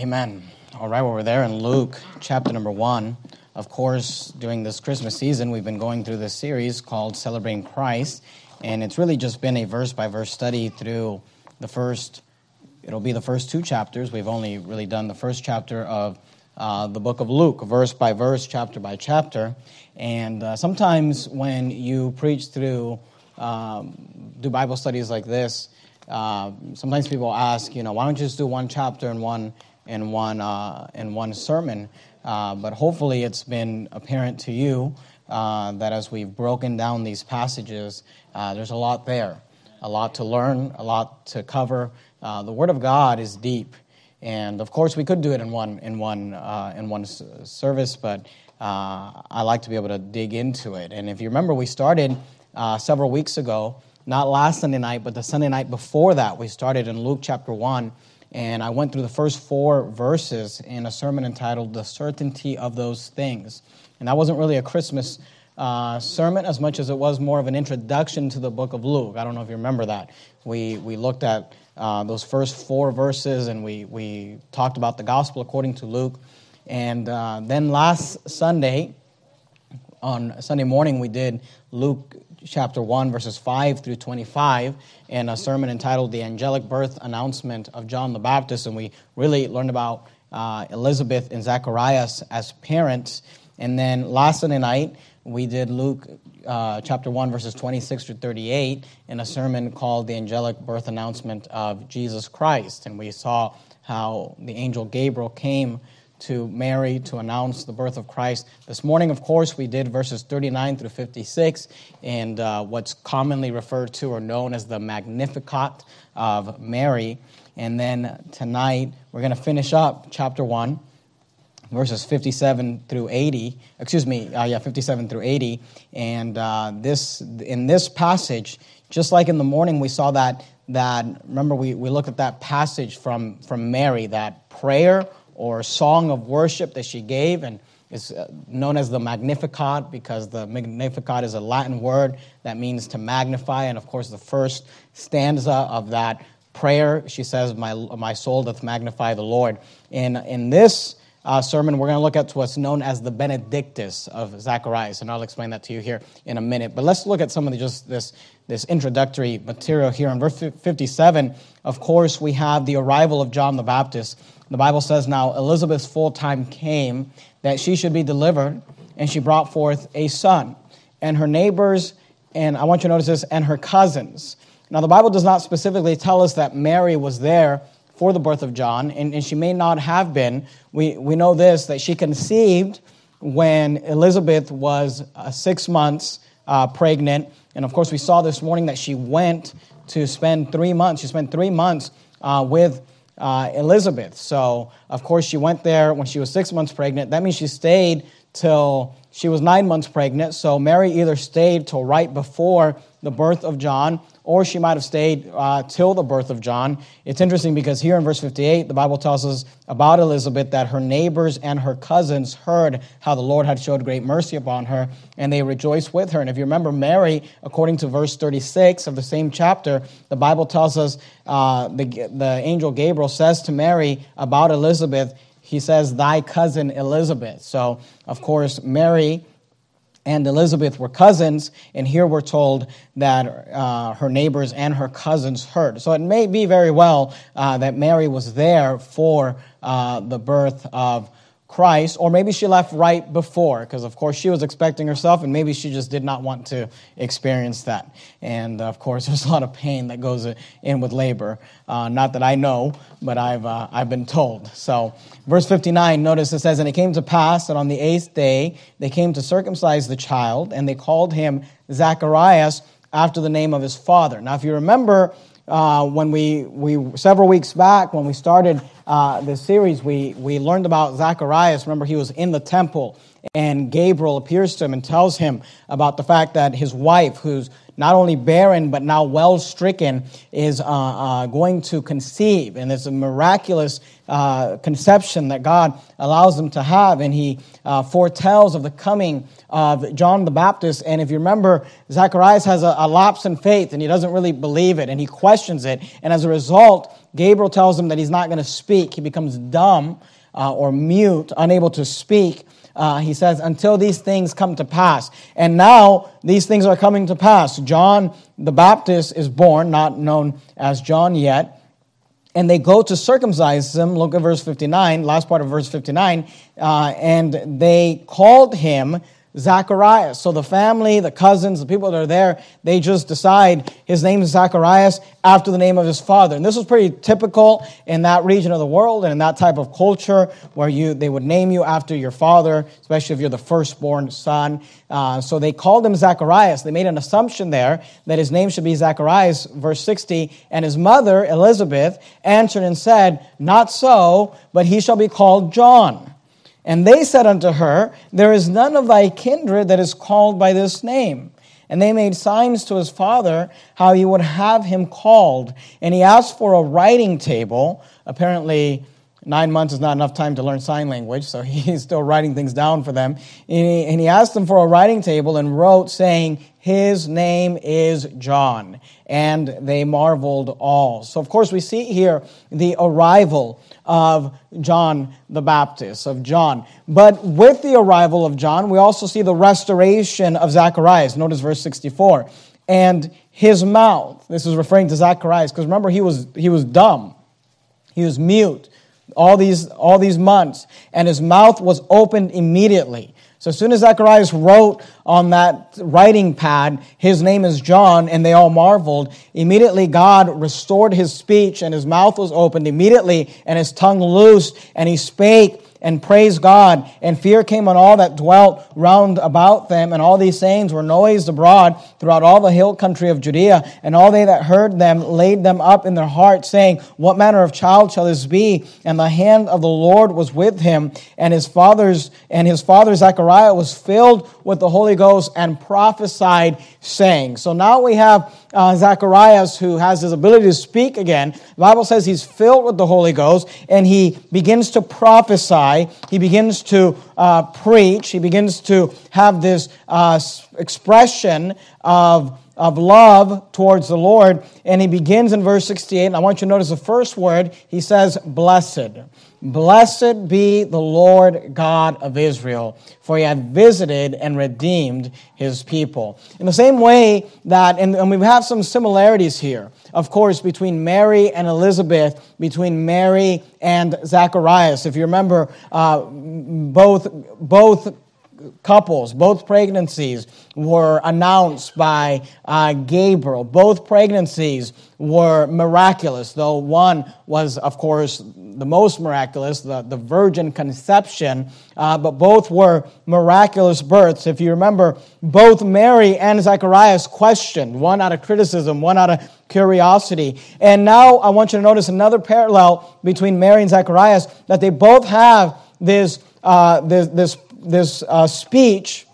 Amen. All right, well, we're there in Luke chapter number one. Of course, during this Christmas season, we've been going through this series called Celebrating Christ, and it's really just been a verse by verse study through the first, it'll be the first two chapters. We've only really done the first chapter of uh, the book of Luke, verse by verse, chapter by chapter. And uh, sometimes when you preach through, um, do Bible studies like this, uh, sometimes people ask, you know, why don't you just do one chapter and one in one uh, in one sermon? Uh, but hopefully, it's been apparent to you uh, that as we've broken down these passages, uh, there's a lot there, a lot to learn, a lot to cover. Uh, the Word of God is deep, and of course, we could do it in one in one in one service, but I like to be able to dig into it. And if you remember, we started several weeks ago not last Sunday night, but the Sunday night before that, we started in Luke chapter 1. And I went through the first four verses in a sermon entitled The Certainty of Those Things. And that wasn't really a Christmas uh, sermon as much as it was more of an introduction to the book of Luke. I don't know if you remember that. We, we looked at uh, those first four verses and we, we talked about the gospel according to Luke. And uh, then last Sunday, on Sunday morning, we did Luke chapter 1, verses 5 through 25, in a sermon entitled The Angelic Birth Announcement of John the Baptist. And we really learned about uh, Elizabeth and Zacharias as parents. And then last Sunday night, we did Luke uh, chapter 1, verses 26 through 38, in a sermon called The Angelic Birth Announcement of Jesus Christ. And we saw how the angel Gabriel came to Mary to announce the birth of Christ. This morning, of course, we did verses 39 through 56 and uh, what's commonly referred to or known as the Magnificat of Mary. And then tonight, we're going to finish up chapter 1, verses 57 through 80. Excuse me, uh, yeah, 57 through 80. And uh, this, in this passage, just like in the morning, we saw that. That remember, we, we looked at that passage from, from Mary, that prayer or song of worship that she gave, and is uh, known as the Magnificat because the Magnificat is a Latin word that means to magnify. And of course, the first stanza of that prayer, she says, My, my soul doth magnify the Lord. In, in this uh, sermon, we're going to look at what's known as the Benedictus of Zacharias, and I'll explain that to you here in a minute. But let's look at some of the, just this, this introductory material here. In verse 57, of course, we have the arrival of John the Baptist the Bible says, Now Elizabeth's full time came that she should be delivered, and she brought forth a son. And her neighbors, and I want you to notice this, and her cousins. Now, the Bible does not specifically tell us that Mary was there for the birth of John, and, and she may not have been. We, we know this, that she conceived when Elizabeth was uh, six months uh, pregnant. And of course, we saw this morning that she went to spend three months. She spent three months uh, with uh, Elizabeth. So, of course, she went there when she was six months pregnant. That means she stayed till she was nine months pregnant. So, Mary either stayed till right before the birth of John or she might have stayed uh, till the birth of John. It's interesting because here in verse 58, the Bible tells us about Elizabeth that her neighbors and her cousins heard how the Lord had showed great mercy upon her, and they rejoiced with her. And if you remember Mary, according to verse 36 of the same chapter, the Bible tells us uh, the, the angel Gabriel says to Mary about Elizabeth, he says, Thy cousin Elizabeth. So, of course, Mary and Elizabeth were cousins, and here we're told that uh, her neighbors and her cousins heard. So it may be very well uh, that Mary was there for uh, the birth of Christ, or maybe she left right before, because of course she was expecting herself, and maybe she just did not want to experience that. And of course, there's a lot of pain that goes in with labor. Uh, not that I know, but I've, uh, I've been told. So, verse 59, notice it says, And it came to pass that on the eighth day they came to circumcise the child, and they called him Zacharias after the name of his father. Now, if you remember, uh, when we, we several weeks back when we started uh, this series we, we learned about zacharias. Remember he was in the temple and gabriel appears to him and tells him about the fact that his wife who's not only barren but now well stricken is uh, uh, going to conceive and it's a miraculous uh, conception that god allows them to have and he uh, foretells of the coming of John the Baptist. And if you remember, Zacharias has a, a lapse in faith and he doesn't really believe it and he questions it. And as a result, Gabriel tells him that he's not going to speak. He becomes dumb uh, or mute, unable to speak. Uh, he says, until these things come to pass. And now these things are coming to pass. John the Baptist is born, not known as John yet and they go to circumcise him. Look at verse 59, last part of verse 59. Uh, and they called him Zacharias. So the family, the cousins, the people that are there, they just decide his name is Zacharias after the name of his father. And this was pretty typical in that region of the world and in that type of culture where you they would name you after your father, especially if you're the firstborn son. Uh, so they called him Zacharias. They made an assumption there that his name should be Zacharias, verse 60. And his mother, Elizabeth, answered and said, Not so, but he shall be called John. And they said unto her, There is none of thy kindred that is called by this name. And they made signs to his father how he would have him called. And he asked for a writing table. Apparently, nine months is not enough time to learn sign language, so he's still writing things down for them. And he, asked them for a writing table and wrote, saying, His name is John. And they marveled all. So, of course, we see here the arrival of John the Baptist, of John. But with the arrival of John, we also see the restoration of Zacharias. Notice verse 64. And his mouth, this is referring to Zacharias, because remember, he was, he was dumb, he was mute all these, all these months, and his mouth was opened immediately. So as soon as Zacharias wrote on that writing pad, his name is John, and they all marveled, immediately God restored his speech, and his mouth was opened immediately, and his tongue loosed, and he spake and praised God. And fear came on all that dwelt round about them. And all these sayings were noised abroad throughout all the hill country of Judea. And all they that heard them laid them up in their hearts, saying, What manner of child shall this be? And the hand of the Lord was with him. And his father's and his father Zechariah was filled with the Holy Ghost and prophesied, saying. So now we have uh, Zacharias, who has his ability to speak again. The Bible says he's filled with the Holy Ghost and he begins to prophesy. He begins to uh, preach. He begins to have this uh, expression of of love towards the Lord. And he begins in verse 68. And I want you to notice the first word. He says, Blessed. Blessed be the Lord God of Israel, for he hath visited and redeemed his people. In the same way that, and, and we have some similarities here, of course, between Mary and Elizabeth, between Mary and Zacharias. If you remember, uh, both, both couples, both pregnancies were announced by uh, Gabriel. Both pregnancies were miraculous, though one was, of course, the most miraculous, the, the virgin conception, uh, but both were miraculous births. If you remember, both Mary and Zacharias questioned, one out of criticism, one out of curiosity. And now I want you to notice another parallel between Mary and Zacharias, that they both have this, uh, this, this this uh, speech,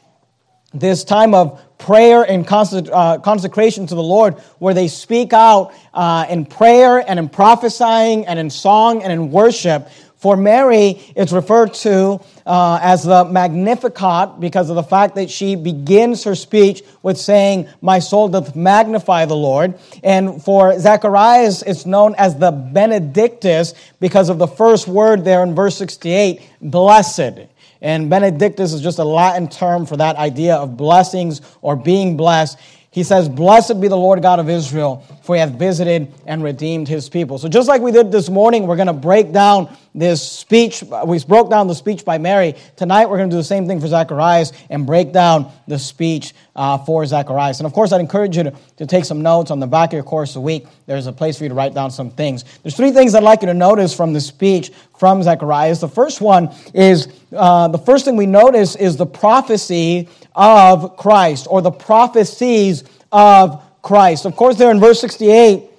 this time of prayer and uh, consecration to the Lord, where they speak out uh, in prayer and in prophesying and in song and in worship. For Mary, it's referred to uh, as the Magnificat because of the fact that she begins her speech with saying, My soul doth magnify the Lord. And for Zacharias, it's known as the Benedictus because of the first word there in verse 68, blessed. And Benedictus is just a Latin term for that idea of blessings or being blessed. He says, Blessed be the Lord God of Israel, for he hath visited and redeemed his people. So, just like we did this morning, we're going to break down this speech. We broke down the speech by Mary. Tonight, we're going to do the same thing for Zacharias and break down the speech uh, for Zacharias. And of course, I'd encourage you to, to take some notes on the back of your course a week. There's a place for you to write down some things. There's three things I'd like you to notice from the speech from Zacharias. The first one is uh, the first thing we notice is the prophecy of Christ or the prophecies of Christ. Of course, there in verse 68,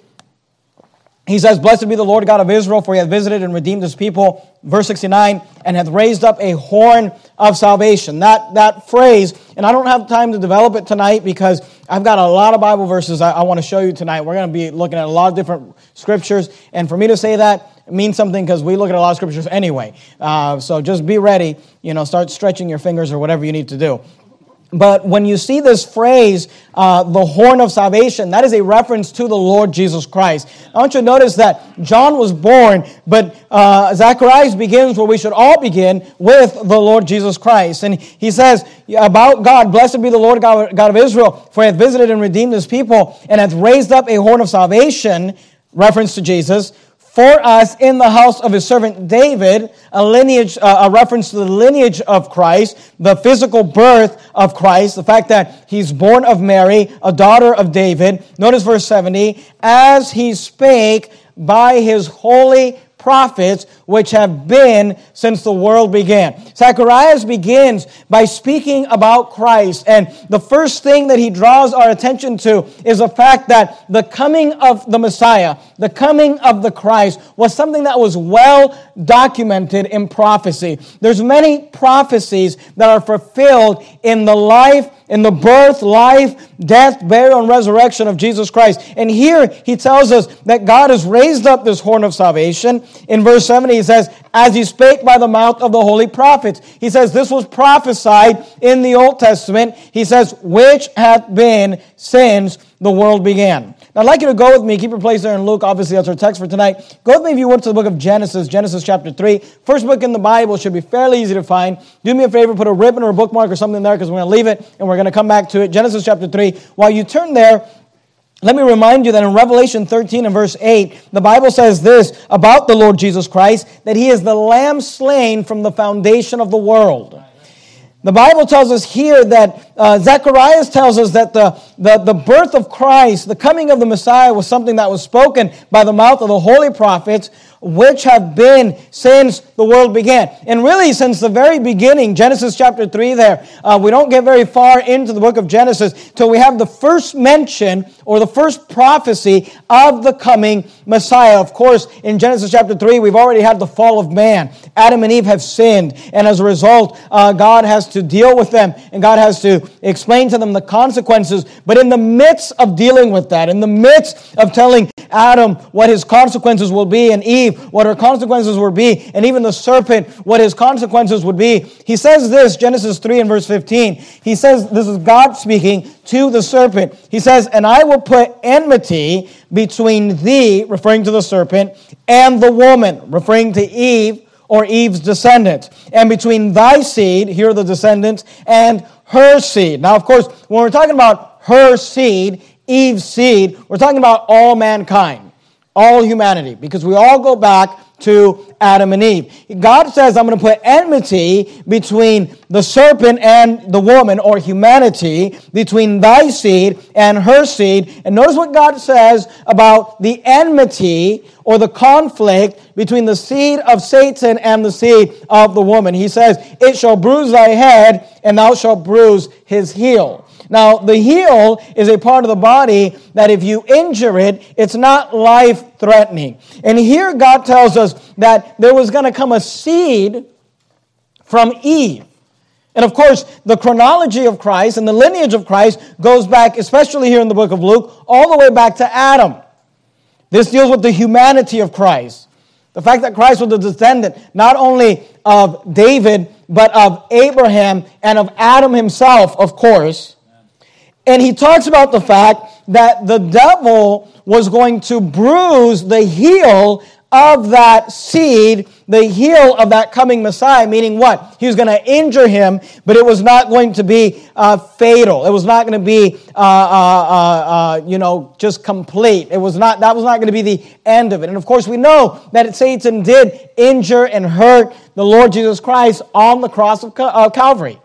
he says, Blessed be the Lord God of Israel, for he hath visited and redeemed his people. Verse 69, and hath raised up a horn of salvation. That, that phrase, and I don't have time to develop it tonight because I've got a lot of Bible verses I, I want to show you tonight. We're going to be looking at a lot of different scriptures. And for me to say that means something because we look at a lot of scriptures anyway. Uh, so just be ready, you know, start stretching your fingers or whatever you need to do. But when you see this phrase, uh, the horn of salvation, that is a reference to the Lord Jesus Christ. I want you to notice that John was born, but uh, Zacharias begins where we should all begin with the Lord Jesus Christ. And he says about God, Blessed be the Lord God, God of Israel, for he hath visited and redeemed his people, and hath raised up a horn of salvation, reference to Jesus, for us in the house of his servant David, a lineage, uh, a reference to the lineage of Christ, the physical birth of Christ, the fact that he's born of Mary, a daughter of David. Notice verse 70, as he spake by his holy prophets which have been since the world began. Zacharias begins by speaking about Christ, and the first thing that he draws our attention to is the fact that the coming of the Messiah, the coming of the Christ, was something that was well documented in prophecy. There's many prophecies that are fulfilled in the life in the birth, life, death, burial, and resurrection of Jesus Christ. And here he tells us that God has raised up this horn of salvation. In verse 70, he says, As he spake by the mouth of the holy prophets. He says, This was prophesied in the Old Testament. He says, Which hath been since the world began. I'd like you to go with me. Keep your place there in Luke. Obviously, that's our text for tonight. Go with me if you went to the book of Genesis, Genesis chapter 3. First book in the Bible should be fairly easy to find. Do me a favor, put a ribbon or a bookmark or something there because we're going to leave it and we're going to come back to it. Genesis chapter 3. While you turn there, let me remind you that in Revelation 13 and verse 8, the Bible says this about the Lord Jesus Christ that he is the lamb slain from the foundation of the world. The Bible tells us here that uh, Zacharias tells us that the, the, the birth of Christ, the coming of the Messiah, was something that was spoken by the mouth of the holy prophets which have been since the world began. And really, since the very beginning, Genesis chapter 3 there, uh, we don't get very far into the book of Genesis till we have the first mention or the first prophecy of the coming Messiah. Of course, in Genesis chapter 3, we've already had the fall of man. Adam and Eve have sinned, and as a result, uh, God has to deal with them, and God has to explain to them the consequences. But in the midst of dealing with that, in the midst of telling Adam what his consequences will be, and Eve, what her consequences would be, and even the serpent, what his consequences would be. He says this, Genesis 3 and verse 15. He says, This is God speaking to the serpent. He says, And I will put enmity between thee, referring to the serpent, and the woman, referring to Eve or Eve's descendants, and between thy seed, here the descendants, and her seed. Now, of course, when we're talking about her seed, Eve's seed, we're talking about all mankind all humanity, because we all go back to Adam and Eve. God says, I'm going to put enmity between the serpent and the woman, or humanity, between thy seed and her seed. And notice what God says about the enmity or the conflict between the seed of Satan and the seed of the woman. He says, It shall bruise thy head, and thou shalt bruise his heel. Now, the heel is a part of the body that if you injure it, it's not life threatening. And here God tells us that there was going to come a seed from Eve. And of course, the chronology of Christ and the lineage of Christ goes back, especially here in the book of Luke, all the way back to Adam. This deals with the humanity of Christ. The fact that Christ was a descendant not only of David, but of Abraham and of Adam himself, of course. And he talks about the fact that the devil was going to bruise the heel of that seed, the heel of that coming Messiah, meaning what? He was going to injure him, but it was not going to be uh, fatal. It was not going to be, uh, uh, uh, uh, you know, just complete. It was not, that was not going to be the end of it. And of course, we know that Satan did injure and hurt the Lord Jesus Christ on the cross of Calvary.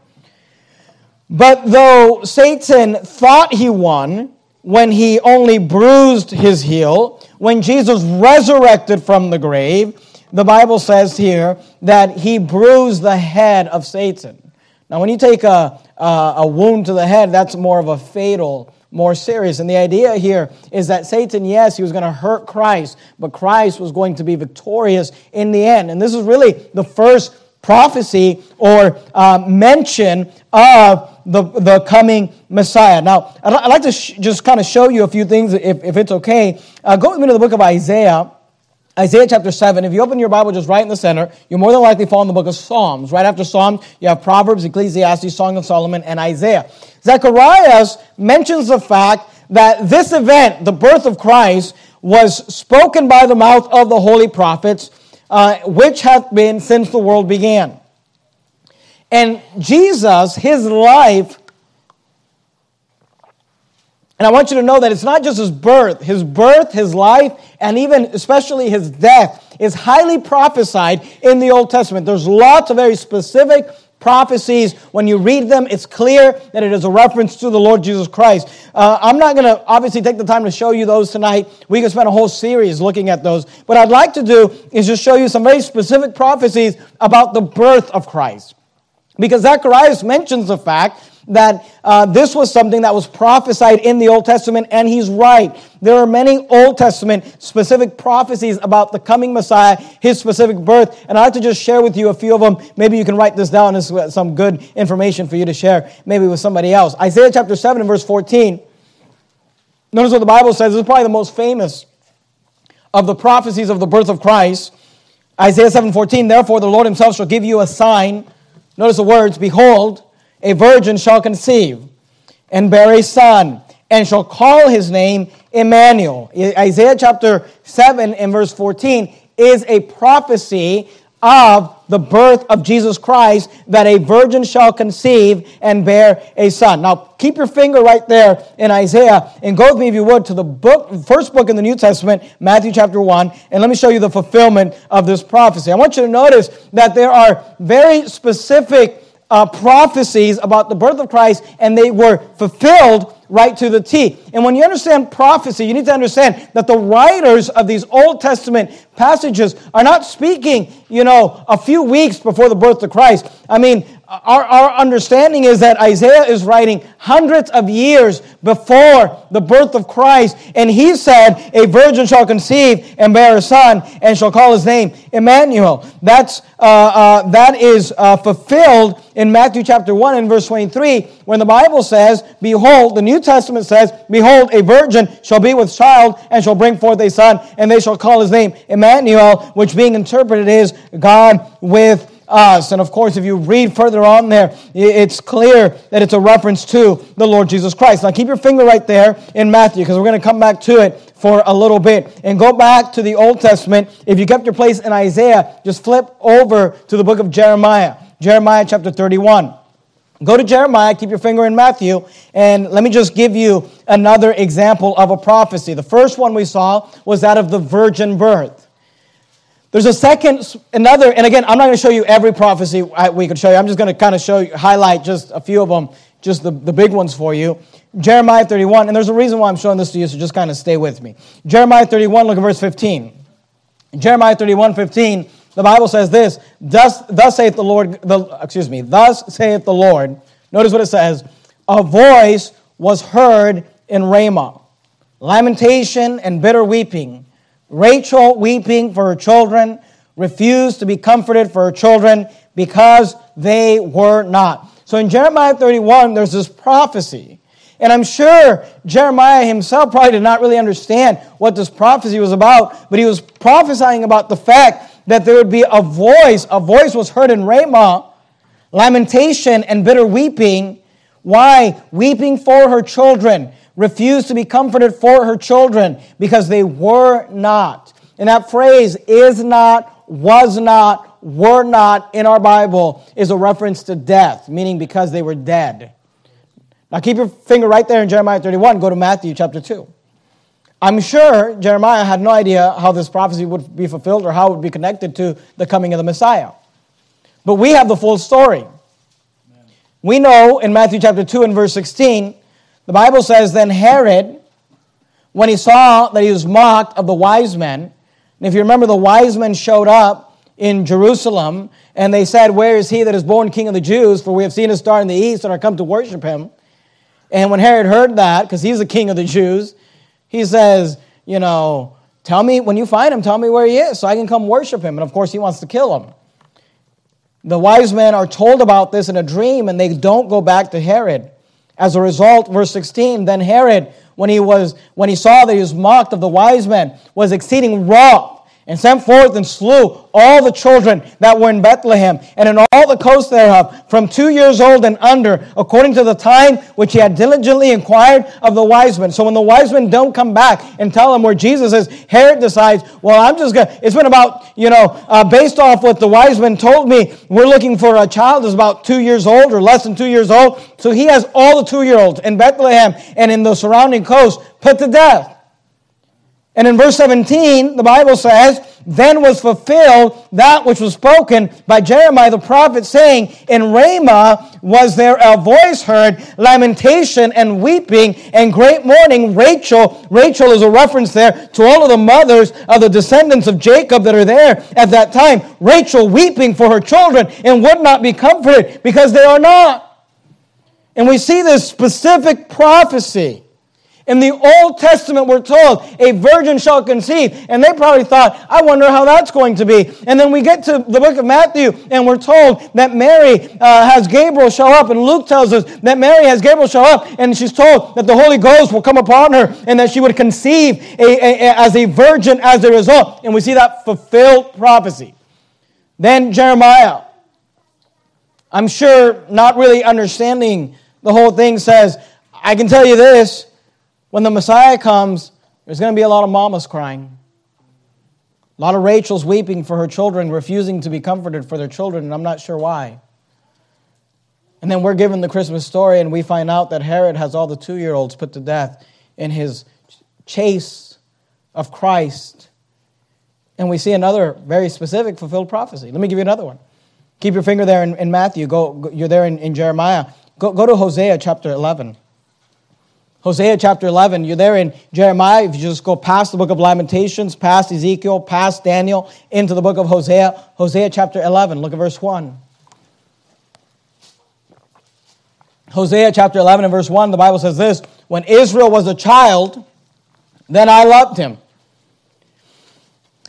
But though Satan thought he won when he only bruised his heel, when Jesus resurrected from the grave, the Bible says here that he bruised the head of Satan. Now, when you take a, a, a wound to the head, that's more of a fatal more serious. And the idea here is that Satan, yes, he was going to hurt Christ, but Christ was going to be victorious in the end. And this is really the first prophecy or uh, mention of the, the coming Messiah. Now, I'd, like to sh- just kind of show you a few things, if, if it's okay. Uh, go with me to the book of Isaiah. Isaiah chapter 7, if you open your Bible just right in the center, you'll more than likely fall in the book of Psalms. Right after Psalms, you have Proverbs, Ecclesiastes, Song of Solomon, and Isaiah. Zacharias mentions the fact that this event, the birth of Christ, was spoken by the mouth of the holy prophets, uh, which hath been since the world began. And Jesus, his life, and I want you to know that it's not just his birth, his birth, his life, and even especially his death is highly prophesied in the Old Testament. There's lots of very specific prophecies. When you read them, it's clear that it is a reference to the Lord Jesus Christ. Uh, I'm not going to obviously take the time to show you those tonight. We can spend a whole series looking at those. What I'd like to do is just show you some very specific prophecies about the birth of Christ. Because Zacharias mentions the fact that uh, this was something that was prophesied in the Old Testament, and he's right. There are many Old Testament specific prophecies about the coming Messiah, his specific birth, and I'd like to just share with you a few of them. Maybe you can write this down as some good information for you to share, maybe with somebody else. Isaiah chapter 7 and verse 14. Notice what the Bible says. This is probably the most famous of the prophecies of the birth of Christ. Isaiah 7:14, therefore the Lord himself shall give you a sign. Notice the words, behold, a virgin shall conceive and bear a son, and shall call his name Emmanuel. Isaiah chapter 7 and verse 14 is a prophecy of the birth of Jesus Christ that a virgin shall conceive and bear a son. Now, keep your finger right there in Isaiah and go with me, if you would, to the book, first book in the New Testament, Matthew chapter 1, and let me show you the fulfillment of this prophecy. I want you to notice that there are very specific uh, prophecies about the birth of Christ, and they were fulfilled right to the T. And when you understand prophecy, you need to understand that the writers of these Old Testament passages are not speaking, you know, a few weeks before the birth of Christ. I mean, our, our understanding is that Isaiah is writing hundreds of years before the birth of Christ, and he said, A virgin shall conceive and bear a son, and shall call his name Emmanuel. That's, uh, uh, that is uh, fulfilled in Matthew chapter 1 and verse 23, when the Bible says, Behold, the New Testament says, Behold, a virgin shall be with child, and shall bring forth a son, and they shall call his name Emmanuel, which being interpreted is God with us. And of course, if you read further on there, it's clear that it's a reference to the Lord Jesus Christ. Now, keep your finger right there in Matthew because we're going to come back to it for a little bit. And go back to the Old Testament. If you kept your place in Isaiah, just flip over to the book of Jeremiah, Jeremiah chapter 31. Go to Jeremiah, keep your finger in Matthew, and let me just give you another example of a prophecy. The first one we saw was that of the virgin birth. There's a second, another, and again, I'm not going to show you every prophecy we could show you. I'm just going to kind of show you, highlight just a few of them, just the, the big ones for you. Jeremiah 31, and there's a reason why I'm showing this to you, so just kind of stay with me. Jeremiah 31, look at verse 15. Jeremiah 31, 15, the Bible says this, Thus, thus saith the Lord, the, excuse me, thus saith the Lord. Notice what it says. A voice was heard in Ramah, lamentation and bitter weeping Rachel, weeping for her children, refused to be comforted for her children because they were not. So in Jeremiah 31, there's this prophecy. And I'm sure Jeremiah himself probably did not really understand what this prophecy was about, but he was prophesying about the fact that there would be a voice. A voice was heard in Ramah, lamentation and bitter weeping. Why? Weeping for her children refused to be comforted for her children because they were not. And that phrase, is not, was not, were not in our Bible is a reference to death, meaning because they were dead. Now keep your finger right there in Jeremiah 31. Go to Matthew chapter 2. I'm sure Jeremiah had no idea how this prophecy would be fulfilled or how it would be connected to the coming of the Messiah. But we have the full story. We know in Matthew chapter 2 and verse 16 the Bible says, Then Herod, when he saw that he was mocked of the wise men, and if you remember, the wise men showed up in Jerusalem, and they said, Where is he that is born king of the Jews? For we have seen a star in the east and are come to worship him. And when Herod heard that, because he's the king of the Jews, he says, You know, tell me, when you find him, tell me where he is so I can come worship him. And of course, he wants to kill him. The wise men are told about this in a dream, and they don't go back to Herod. As a result, verse 16, then Herod, when he was when he saw that he was mocked of the wise men, was exceeding wroth, and sent forth and slew all the children that were in Bethlehem and in all the coasts thereof, from two years old and under, according to the time which he had diligently inquired of the wise men. So when the wise men don't come back and tell him where Jesus is, Herod decides, well, I'm just going to, it's been about, you know, uh, based off what the wise men told me, we're looking for a child that's about two years old or less than two years old. So he has all the two year olds in Bethlehem and in the surrounding coast put to death. And in verse 17, the Bible says, Then was fulfilled that which was spoken by Jeremiah the prophet, saying, In Ramah was there a voice heard, lamentation and weeping and great mourning. Rachel, Rachel is a reference there to all of the mothers of the descendants of Jacob that are there at that time. Rachel weeping for her children and would not be comforted because they are not. And we see this specific prophecy in the Old Testament, we're told a virgin shall conceive. And they probably thought, I wonder how that's going to be. And then we get to the book of Matthew, and we're told that Mary uh, has Gabriel show up. And Luke tells us that Mary has Gabriel show up, and she's told that the Holy Ghost will come upon her and that she would conceive a, a, a, as a virgin as a result. And we see that fulfilled prophecy. Then Jeremiah, I'm sure not really understanding the whole thing, says, I can tell you this when the Messiah comes, there's going to be a lot of mamas crying. A lot of Rachel's weeping for her children, refusing to be comforted for their children, and I'm not sure why. And then we're given the Christmas story, and we find out that Herod has all the two year olds put to death in his chase of Christ. And we see another very specific fulfilled prophecy. Let me give you another one. Keep your finger there in, in Matthew. Go, you're there in, in Jeremiah. Go, go to Hosea chapter 11. Hosea chapter 11, you're there in Jeremiah. If you just go past the book of Lamentations, past Ezekiel, past Daniel, into the book of Hosea, Hosea chapter 11, look at verse 1. Hosea chapter 11 and verse 1, the Bible says this When Israel was a child, then I loved him.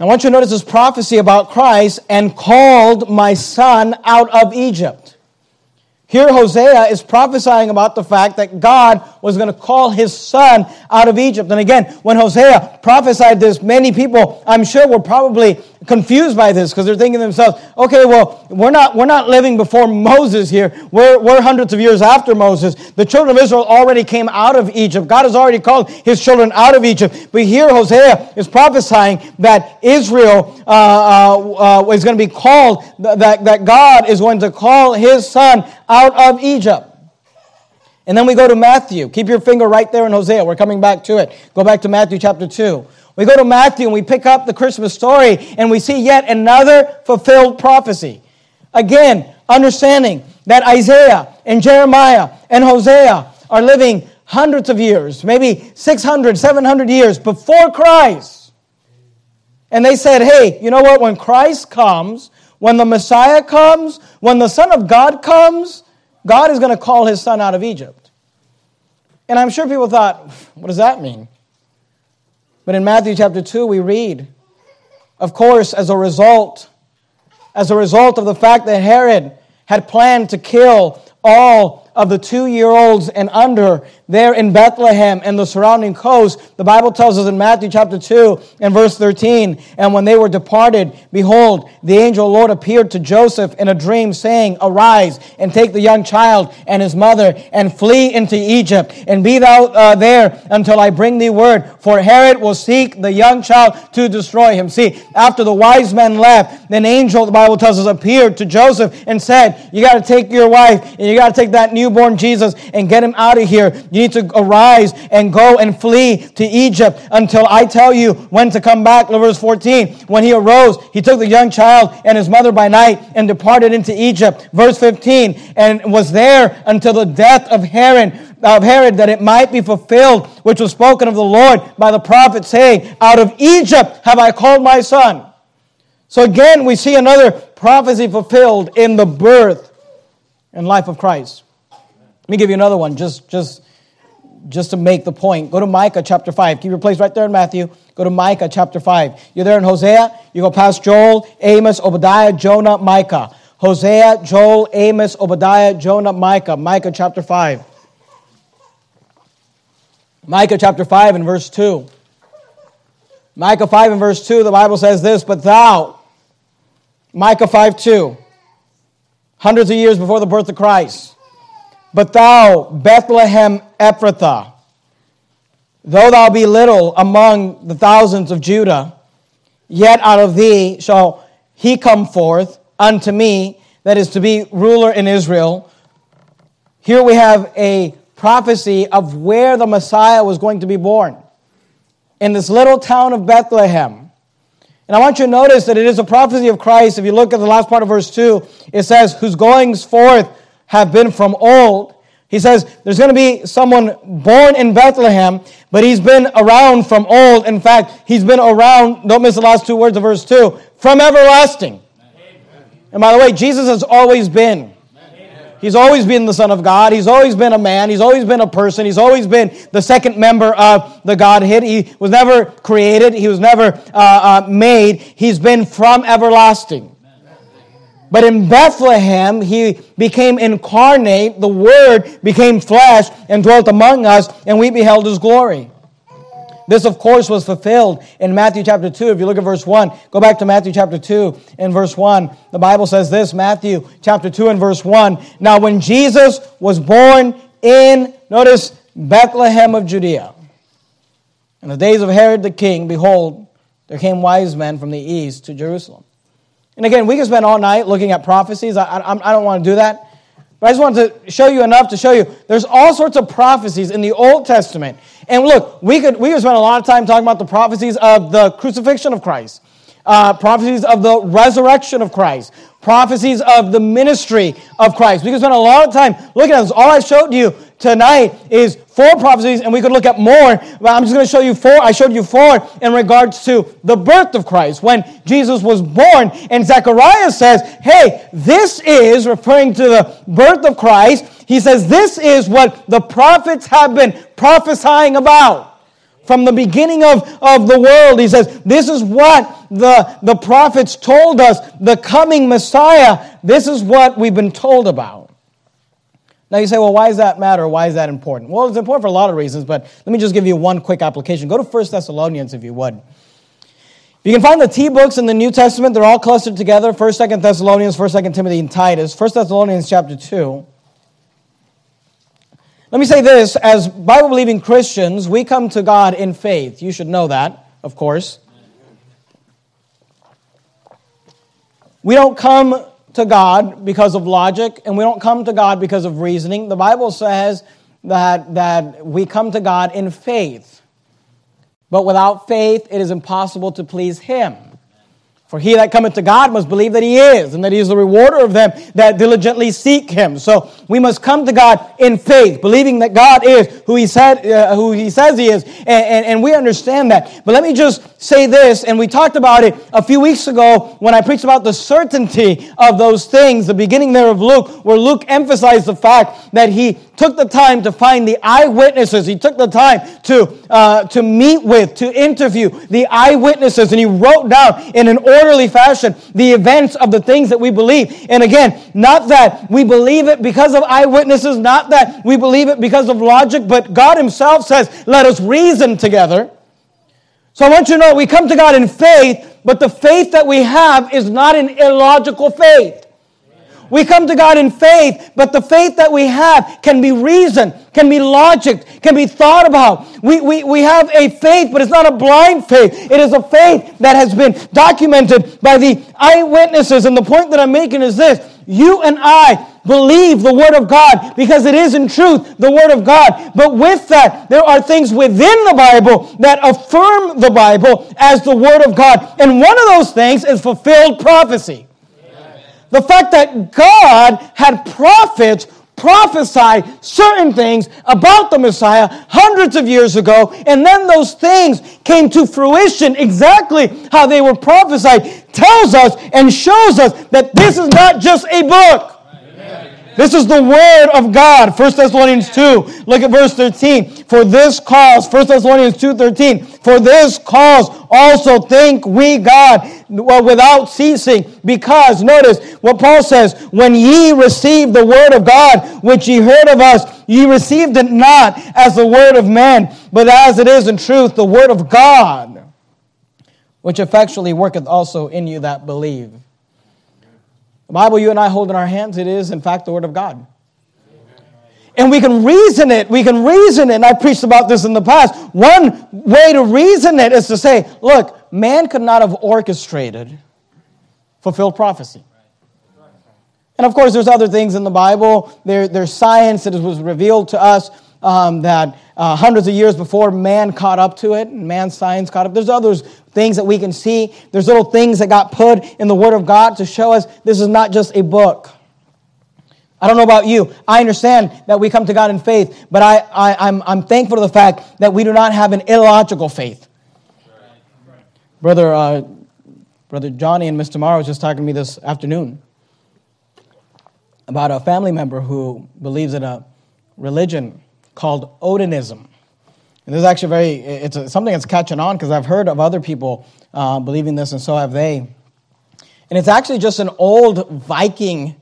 I want you to notice this prophecy about Christ and called my son out of Egypt. Here, Hosea is prophesying about the fact that God was going to call his son out of Egypt. And again, when Hosea prophesied this, many people, I'm sure, were probably confused by this because they're thinking to themselves, okay, well, we're not, we're not living before Moses here. We're, we're hundreds of years after Moses. The children of Israel already came out of Egypt. God has already called his children out of Egypt. But here, Hosea is prophesying that Israel uh, uh, uh, is going to be called, that, that God is going to call his son out of Egypt. And then we go to Matthew. Keep your finger right there in Hosea. We're coming back to it. Go back to Matthew chapter 2. We go to Matthew and we pick up the Christmas story and we see yet another fulfilled prophecy. Again, understanding that Isaiah and Jeremiah and Hosea are living hundreds of years, maybe 600, 700 years before Christ. And they said, hey, you know what? When Christ comes, when the Messiah comes, when the Son of God comes, God is going to call his son out of Egypt. And I'm sure people thought, what does that mean? But in Matthew chapter 2, we read, of course, as a result, as a result of the fact that Herod had planned to kill all of the two year olds and under there in Bethlehem and the surrounding coast, the Bible tells us in Matthew chapter 2 and verse 13, and when they were departed, behold, the angel Lord appeared to Joseph in a dream, saying, Arise and take the young child and his mother and flee into Egypt, and be thou uh, there until I bring thee word, for Herod will seek the young child to destroy him. See, after the wise men left, an angel, the Bible tells us, appeared to Joseph and said, You got to take your wife and you got to take that new newborn Jesus and get him out of here. You need to arise and go and flee to Egypt until I tell you when to come back. Verse 14. When he arose, he took the young child and his mother by night and departed into Egypt. Verse 15. And was there until the death of Herod of Herod that it might be fulfilled, which was spoken of the Lord by the prophet, saying, Out of Egypt have I called my son. So again, we see another prophecy fulfilled in the birth and life of Christ. Let me give you another one, just, just, just to make the point. Go to Micah chapter 5. Keep your place right there in Matthew. Go to Micah chapter 5. You're there in Hosea. You go past Joel, Amos, Obadiah, Jonah, Micah. Hosea, Joel, Amos, Obadiah, Jonah, Micah. Micah chapter 5. Micah chapter 5 and verse 2. Micah 5 and verse 2, the Bible says this, but thou, Micah 5 2, hundreds of years before the birth of Christ, but thou, Bethlehem Ephrathah, though thou be little among the thousands of Judah, yet out of thee shall he come forth unto me, that is to be ruler in Israel. Here we have a prophecy of where the Messiah was going to be born in this little town of Bethlehem. And I want you to notice that it is a prophecy of Christ. If you look at the last part of verse 2, it says, Whose goings forth have been from old. He says, There's going to be someone born in Bethlehem, but he's been around from old. In fact, he's been around, don't miss the last two words of verse 2, from everlasting. And by the way, Jesus has always been. He's always been the Son of God. He's always been a man. He's always been a person. He's always been the second member of the Godhead. He was never created. He was never uh, uh, made. He's been from everlasting. But in Bethlehem, he became incarnate. The Word became flesh and dwelt among us, and we beheld his glory. This, of course, was fulfilled in Matthew chapter 2. If you look at verse 1, go back to Matthew chapter 2 and verse 1. The Bible says this Matthew chapter 2 and verse 1. Now, when Jesus was born in, notice, Bethlehem of Judea, in the days of Herod the king, behold, there came wise men from the east to Jerusalem. And again, we can spend all night looking at prophecies. I, I, I don't want to do that. But I just wanted to show you enough to show you there's all sorts of prophecies in the Old Testament. And look, we could, we could spend a lot of time talking about the prophecies of the crucifixion of Christ, uh, prophecies of the resurrection of Christ, prophecies of the ministry of Christ. We could spend a lot of time looking at this. All I showed you tonight is four prophecies, and we could look at more, but I'm just going to show you four. I showed you four in regards to the birth of Christ when Jesus was born. And Zechariah says, Hey, this is referring to the birth of Christ. He says, This is what the prophets have been prophesying about. From the beginning of, of the world, he says, This is what the, the prophets told us, the coming Messiah. This is what we've been told about. Now you say, well, why does that matter? Why is that important? Well, it's important for a lot of reasons, but let me just give you one quick application. Go to 1 Thessalonians if you would. If you can find the T books in the New Testament. They're all clustered together 1st, 2nd Thessalonians, 1st, 2nd Timothy, and Titus. 1 Thessalonians chapter 2. Let me say this as Bible believing Christians, we come to God in faith. You should know that, of course. We don't come to God because of logic, and we don't come to God because of reasoning. The Bible says that, that we come to God in faith. But without faith, it is impossible to please Him. For he that cometh to God must believe that he is, and that he is the rewarder of them that diligently seek him. So we must come to God in faith, believing that God is who he said, uh, who he says he is, and, and, and we understand that. But let me just say this, and we talked about it a few weeks ago when I preached about the certainty of those things, the beginning there of Luke, where Luke emphasized the fact that he took the time to find the eyewitnesses. He took the time to, uh, to meet with, to interview the eyewitnesses, and he wrote down in an orderly fashion the events of the things that we believe. And again, not that we believe it because of eyewitnesses, not that we believe it because of logic, but God Himself says, let us reason together. So I want you to know we come to God in faith, but the faith that we have is not an illogical faith. We come to God in faith, but the faith that we have can be reasoned, can be logic, can be thought about. We, we, we have a faith, but it's not a blind faith. It is a faith that has been documented by the eyewitnesses. And the point that I'm making is this you and I believe the Word of God because it is in truth the Word of God. But with that, there are things within the Bible that affirm the Bible as the Word of God. And one of those things is fulfilled prophecy. The fact that God had prophets prophesy certain things about the Messiah hundreds of years ago, and then those things came to fruition exactly how they were prophesied, tells us and shows us that this is not just a book. This is the word of God. 1 Thessalonians 2. Look at verse 13. For this cause, 1 Thessalonians 2 13. For this cause also think we God without ceasing. Because, notice what Paul says, when ye received the word of God, which ye heard of us, ye received it not as the word of man, but as it is in truth the word of God. which effectually worketh also in you that believe. The Bible you and I hold in our hands, it is, in fact, the Word of God. And we can reason it. We can reason it. And I preached about this in the past. One way to reason it is to say, look, man could not have orchestrated fulfilled prophecy. And of course, there's other things in the Bible. There, there's science that was revealed to us um, that uh, hundreds of years before man caught up to it, and man's science caught up. There's other things that we can see. There's little things that got put in the Word of God to show us this is not just a book. I don't know about you. I understand that we come to God in faith, but I, I, I'm, I'm thankful for the fact that we do not have an illogical faith. Brother, uh, Brother Johnny and Mr. Morrow was just talking to me this afternoon about a family member who believes in a religion called Odinism. And this is actually very, it's something that's catching on because I've heard of other people uh, believing this, and so have they. And it's actually just an old Viking,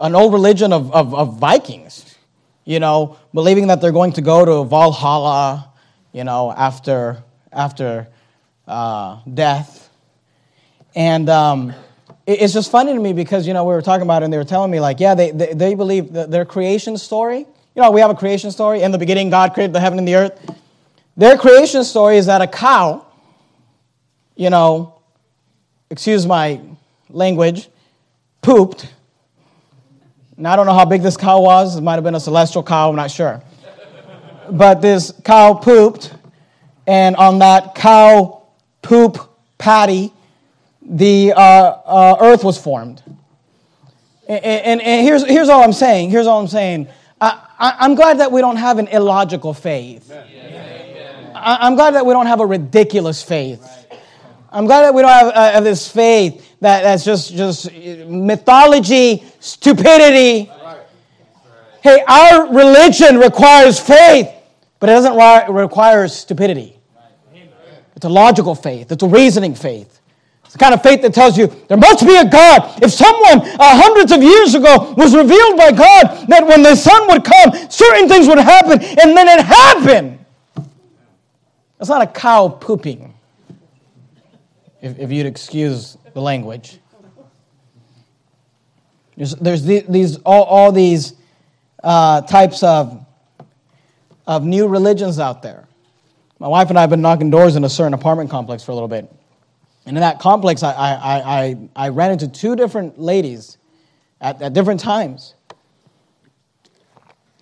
an old religion of, of, of Vikings, you know, believing that they're going to go to Valhalla, you know, after, after uh, death. And um, it's just funny to me because, you know, we were talking about it and they were telling me, like, yeah, they, they, they believe their creation story you know, we have a creation story. In the beginning, God created the heaven and the earth. Their creation story is that a cow, you know, excuse my language, pooped. Now, I don't know how big this cow was. It might have been a celestial cow, I'm not sure. But this cow pooped, and on that cow poop patty, the uh, uh, earth was formed. And, and, and here's, here's all I'm saying. Here's all I'm saying. I, am glad that we don't have an illogical faith. I, am glad that we don't have a ridiculous faith. I'm glad that we don't have, uh, have this faith that, that's just, just mythology, stupidity. Hey, our religion requires faith, but it doesn't require stupidity. It's a logical faith, it's a reasoning faith the kind of faith that tells you there must be a God. If someone uh, hundreds of years ago was revealed by God that when the Son would come, certain things would happen, and then it happened. That's not a cow pooping, if, if you'd excuse the language. There's, there's the, these, all, all these uh, types of, of new religions out there. My wife and I have been knocking doors in a certain apartment complex for a little bit. And in that complex, I, I, I, I ran into two different ladies at, at different times.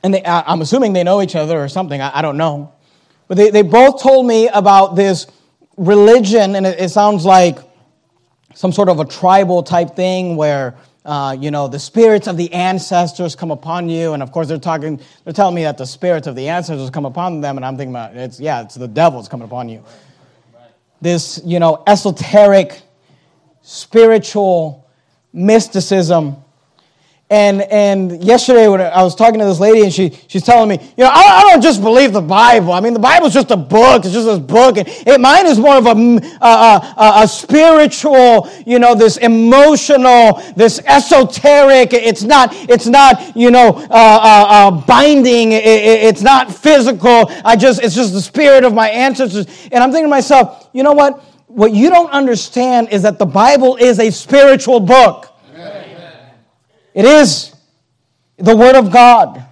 And they, I'm assuming they know each other or something, I, I don't know. But they, they both told me about this religion, and it, it sounds like some sort of a tribal type thing where uh, you know, the spirits of the ancestors come upon you. And of course, they're talking, they're telling me that the spirits of the ancestors come upon them. And I'm thinking about, it's, yeah, it's the devil's coming upon you this, you know, esoteric, spiritual mysticism. And, and yesterday when I was talking to this lady and she, she's telling me, you know, I, I don't just believe the Bible. I mean, the Bible's just a book. It's just this book. And it, mine is more of a, a, a, a spiritual, you know, this emotional, this esoteric. It's not, it's not, you know, uh, uh, uh, binding. It, it, it's not physical. I just, it's just the spirit of my ancestors. And I'm thinking to myself, you know what? What you don't understand is that the Bible is a spiritual book. It is the Word of God.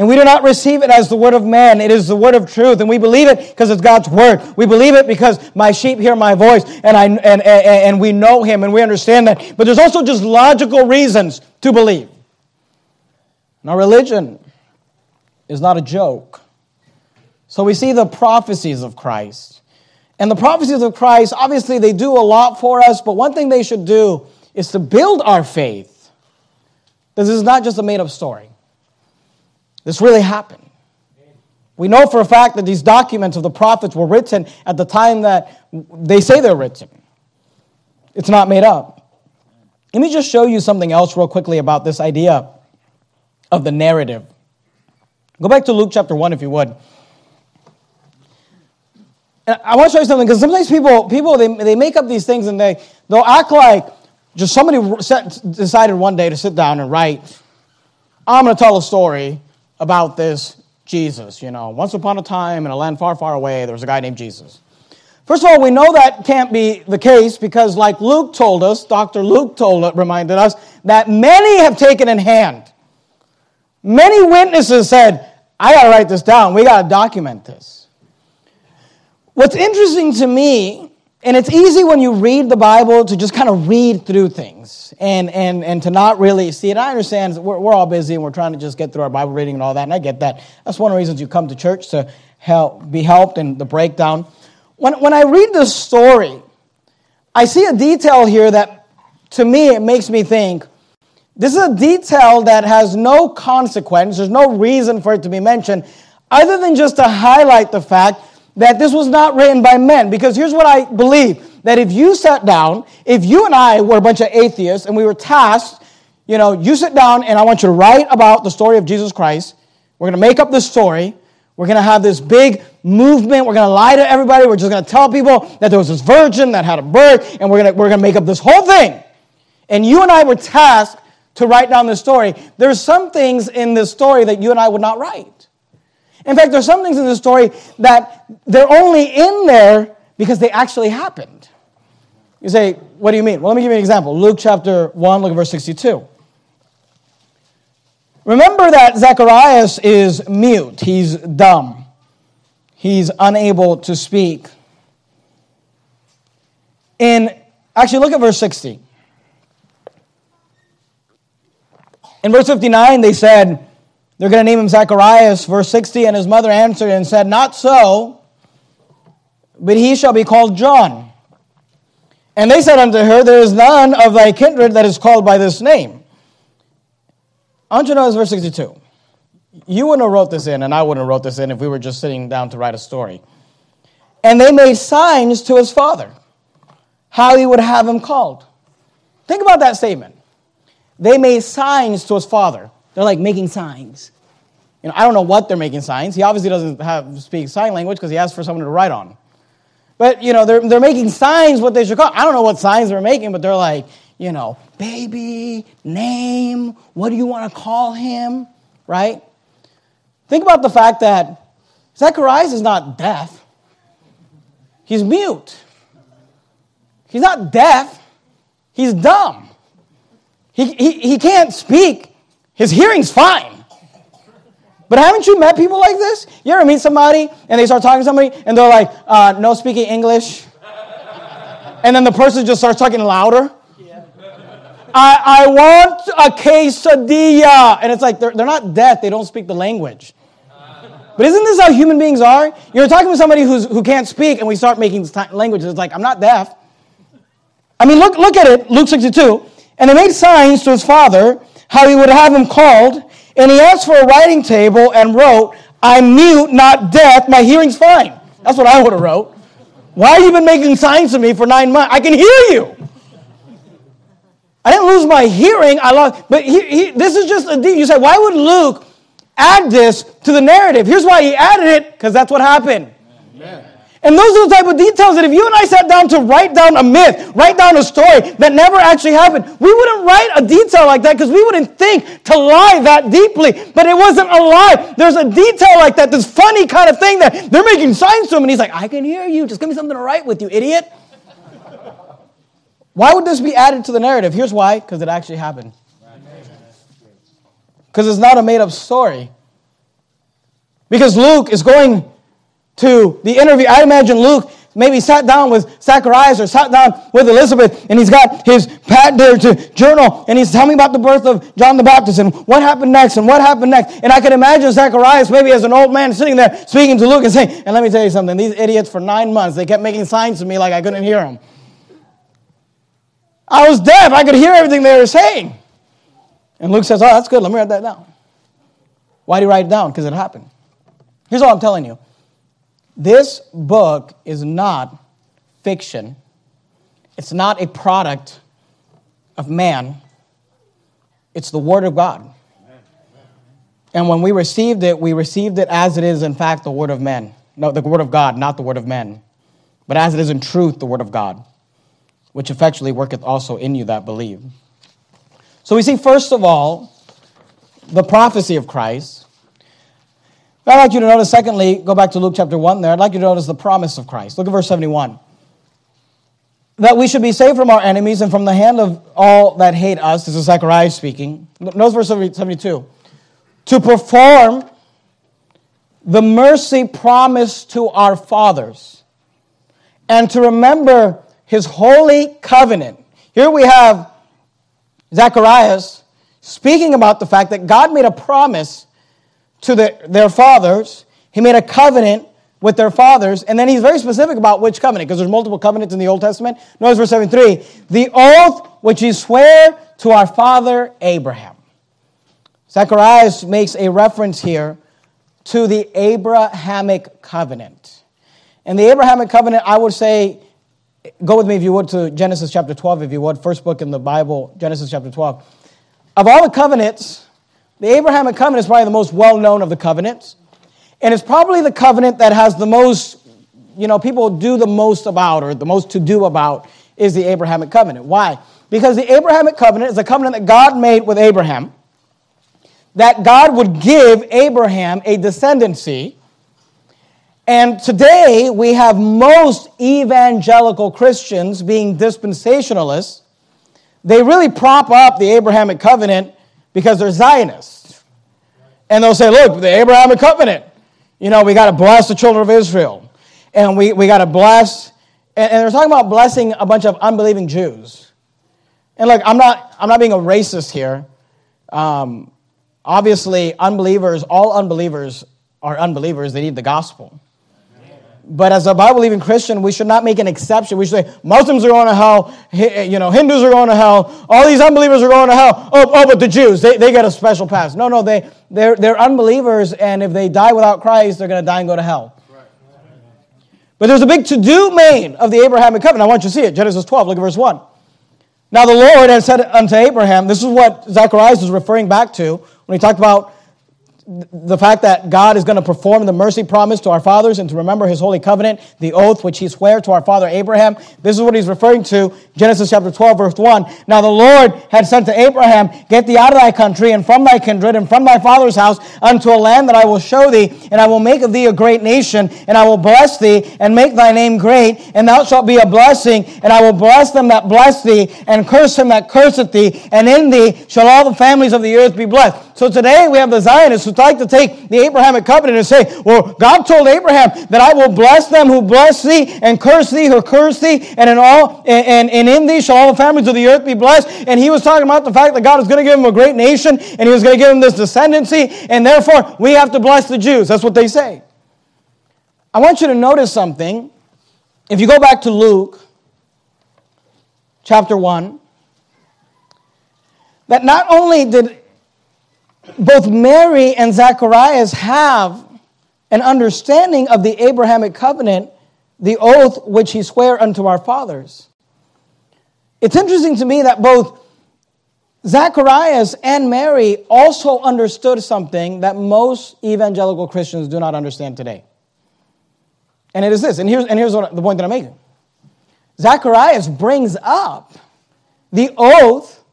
And we do not receive it as the word of man. It is the word of truth. And we believe it because it's God's word. We believe it because my sheep hear my voice and, I, and, and, and we know him and we understand that. But there's also just logical reasons to believe. Now, religion is not a joke. So we see the prophecies of Christ. And the prophecies of Christ, obviously, they do a lot for us, but one thing they should do is to build our faith this is not just a made up story. This really happened. We know for a fact that these documents of the prophets were written at the time that they say they're written. It's not made up. Let me just show you something else, real quickly, about this idea of the narrative. Go back to Luke chapter 1, if you would. And I want to show you something because sometimes people, people they, they make up these things and they, they'll act like just somebody set, decided one day to sit down and write, I'm going to tell a story about this Jesus. You know, once upon a time in a land far, far away, there was a guy named Jesus. First of all, we know that can't be the case because, like Luke told us, Dr. Luke told reminded us that many have taken in hand. Many witnesses said, I got to write this down. We got to document this. What's interesting to me, and it's easy when you read the Bible to just kind of read through things and, and, and to not really see it. I understand we're, we're all busy and we're trying to just get through our Bible reading and all that, and I get that. That's one of the reasons you come to church to help, be helped in the breakdown. When, when I read this story, I see a detail here that, to me, it makes me think this is a detail that has no consequence. There's no reason for it to be mentioned, other than just to highlight the fact that this was not written by men. Because here's what I believe that if you sat down, if you and I were a bunch of atheists and we were tasked, you know, you sit down and I want you to write about the story of Jesus Christ, we're going to make up this story. We're going to have this big movement. We're going to lie to everybody. We're just going to tell people that there was this virgin that had a birth, and we're going to, we're going to make up this whole thing. And you and I were tasked to write down this story. There's some things in this story that you and I would not write. In fact, there's some things in the story that they're only in there because they actually happened. You say, what do you mean? Well, let me give you an example. Luke chapter 1, look at verse 62. Remember that Zacharias is mute, he's dumb, he's unable to speak. In actually, look at verse 60. In verse 59, they said, they're going to name him Zacharias. Verse 60, and his mother answered and said, Not so, but he shall be called John. And they said unto her, There is none of thy kindred that is called by this name. I want you to notice verse 62. You wouldn't have wrote this in, and I wouldn't have wrote this in if we were just sitting down to write a story. And they made signs to his father, how he would have him called. Think about that statement. They made signs to his father. They're like making signs. You know, I don't know what they're making signs. He obviously doesn't have speak sign language because he asked for someone to write on. But you know, they're, they're making signs what they should call. I don't know what signs they're making, but they're like, you know, baby, name, what do you want to call him, right? Think about the fact that Zacharias is not deaf, he's mute. He's not deaf, he's dumb. He, he, he can't speak, his hearing's fine. But haven't you met people like this? You ever meet somebody and they start talking to somebody and they're like, uh, no speaking English? And then the person just starts talking louder. I, I want a quesadilla. And it's like, they're, they're not deaf, they don't speak the language. But isn't this how human beings are? You're talking to somebody who's, who can't speak, and we start making languages. It's like, I'm not deaf. I mean, look, look at it, Luke 62. And he made signs to his father how he would have him called. And he asked for a writing table and wrote, I'm mute, not deaf. My hearing's fine. That's what I would have wrote. Why have you been making signs to me for nine months? I can hear you. I didn't lose my hearing. I lost, but he, he, this is just a deep. You say, why would Luke add this to the narrative? Here's why he added it, because that's what happened. Amen. And those are the type of details that if you and I sat down to write down a myth, write down a story that never actually happened, we wouldn't write a detail like that because we wouldn't think to lie that deeply. But it wasn't a lie. There's a detail like that, this funny kind of thing that they're making signs to him, and he's like, I can hear you. Just give me something to write with, you idiot. Why would this be added to the narrative? Here's why because it actually happened. Because it's not a made up story. Because Luke is going to the interview. I imagine Luke maybe sat down with Zacharias or sat down with Elizabeth and he's got his pad there to journal and he's telling me about the birth of John the Baptist and what happened next and what happened next. And I can imagine Zacharias maybe as an old man sitting there speaking to Luke and saying, and let me tell you something, these idiots for nine months, they kept making signs to me like I couldn't hear them. I was deaf. I could hear everything they were saying. And Luke says, Oh, that's good. Let me write that down. Why do you write it down? Because it happened. Here's what I'm telling you this book is not fiction, it's not a product of man, it's the Word of God. And when we received it, we received it as it is, in fact, the Word of men. No, the Word of God, not the Word of men. But as it is in truth, the Word of God which effectually worketh also in you that believe. So we see, first of all, the prophecy of Christ. I'd like you to notice, secondly, go back to Luke chapter 1 there. I'd like you to notice the promise of Christ. Look at verse 71. That we should be saved from our enemies and from the hand of all that hate us. This is Zechariah speaking. Notice verse 72. To perform the mercy promised to our fathers and to remember his holy covenant. Here we have Zacharias speaking about the fact that God made a promise to the, their fathers. He made a covenant with their fathers, and then he's very specific about which covenant, because there's multiple covenants in the Old Testament. Notice verse 73 the oath which he swore to our father Abraham. Zacharias makes a reference here to the Abrahamic covenant. And the Abrahamic covenant, I would say, go with me if you would to Genesis chapter 12, if you would, first book in the Bible, Genesis chapter 12. Of all the covenants, the Abrahamic covenant is probably the most well known of the covenants. And it's probably the covenant that has the most, you know, people do the most about or the most to do about is the Abrahamic covenant. Why? Because the Abrahamic covenant is a covenant that God made with Abraham, that God would give Abraham a descendancy. And today we have most evangelical Christians being dispensationalists. They really prop up the Abrahamic covenant because they're Zionists. And they'll say, look, the Abrahamic covenant, you know, we got to bless the children of Israel. And we, we got to bless, and, and they're talking about blessing a bunch of unbelieving Jews. And look, I'm not, I'm not being a racist here. Um, obviously, unbelievers, all unbelievers are unbelievers. They need the gospel. But as a Bible believing Christian, we should not make an exception. We should say Muslims are going to hell, eh, you know, Hindus are going to hell, all these unbelievers are going to hell. Oh, oh but the Jews, they, they get a special pass. No, no, they, they're, they're unbelievers, and if they die without Christ, they're going to die and go to hell. But there's a big to do made of the Abrahamic covenant. I want you to see it. Genesis 12, look at verse 1. Now the Lord had said unto Abraham, this is what Zacharias is referring back to when he talked about the fact that God is going to perform the mercy promise to our fathers and to remember his holy covenant, the oath which he swore to our father Abraham. This is what he's referring to, Genesis chapter 12, verse 1. Now the Lord had said to Abraham, Get thee out of thy country and from thy kindred and from thy father's house unto a land that I will show thee, and I will make of thee a great nation, and I will bless thee and make thy name great, and thou shalt be a blessing, and I will bless them that bless thee, and curse him that curseth thee, and in thee shall all the families of the earth be blessed. So today we have the Zionists who like to take the Abrahamic covenant and say, well, God told Abraham that I will bless them who bless thee and curse thee who curse thee, and in all and, and in thee shall all the families of the earth be blessed. And he was talking about the fact that God is going to give him a great nation and he was going to give him this descendancy, and therefore we have to bless the Jews. That's what they say. I want you to notice something. If you go back to Luke chapter 1, that not only did both Mary and Zacharias have an understanding of the Abrahamic covenant, the oath which he swore unto our fathers. It's interesting to me that both Zacharias and Mary also understood something that most evangelical Christians do not understand today. And it is this, and here's, and here's what, the point that I'm making. Zacharias brings up the oath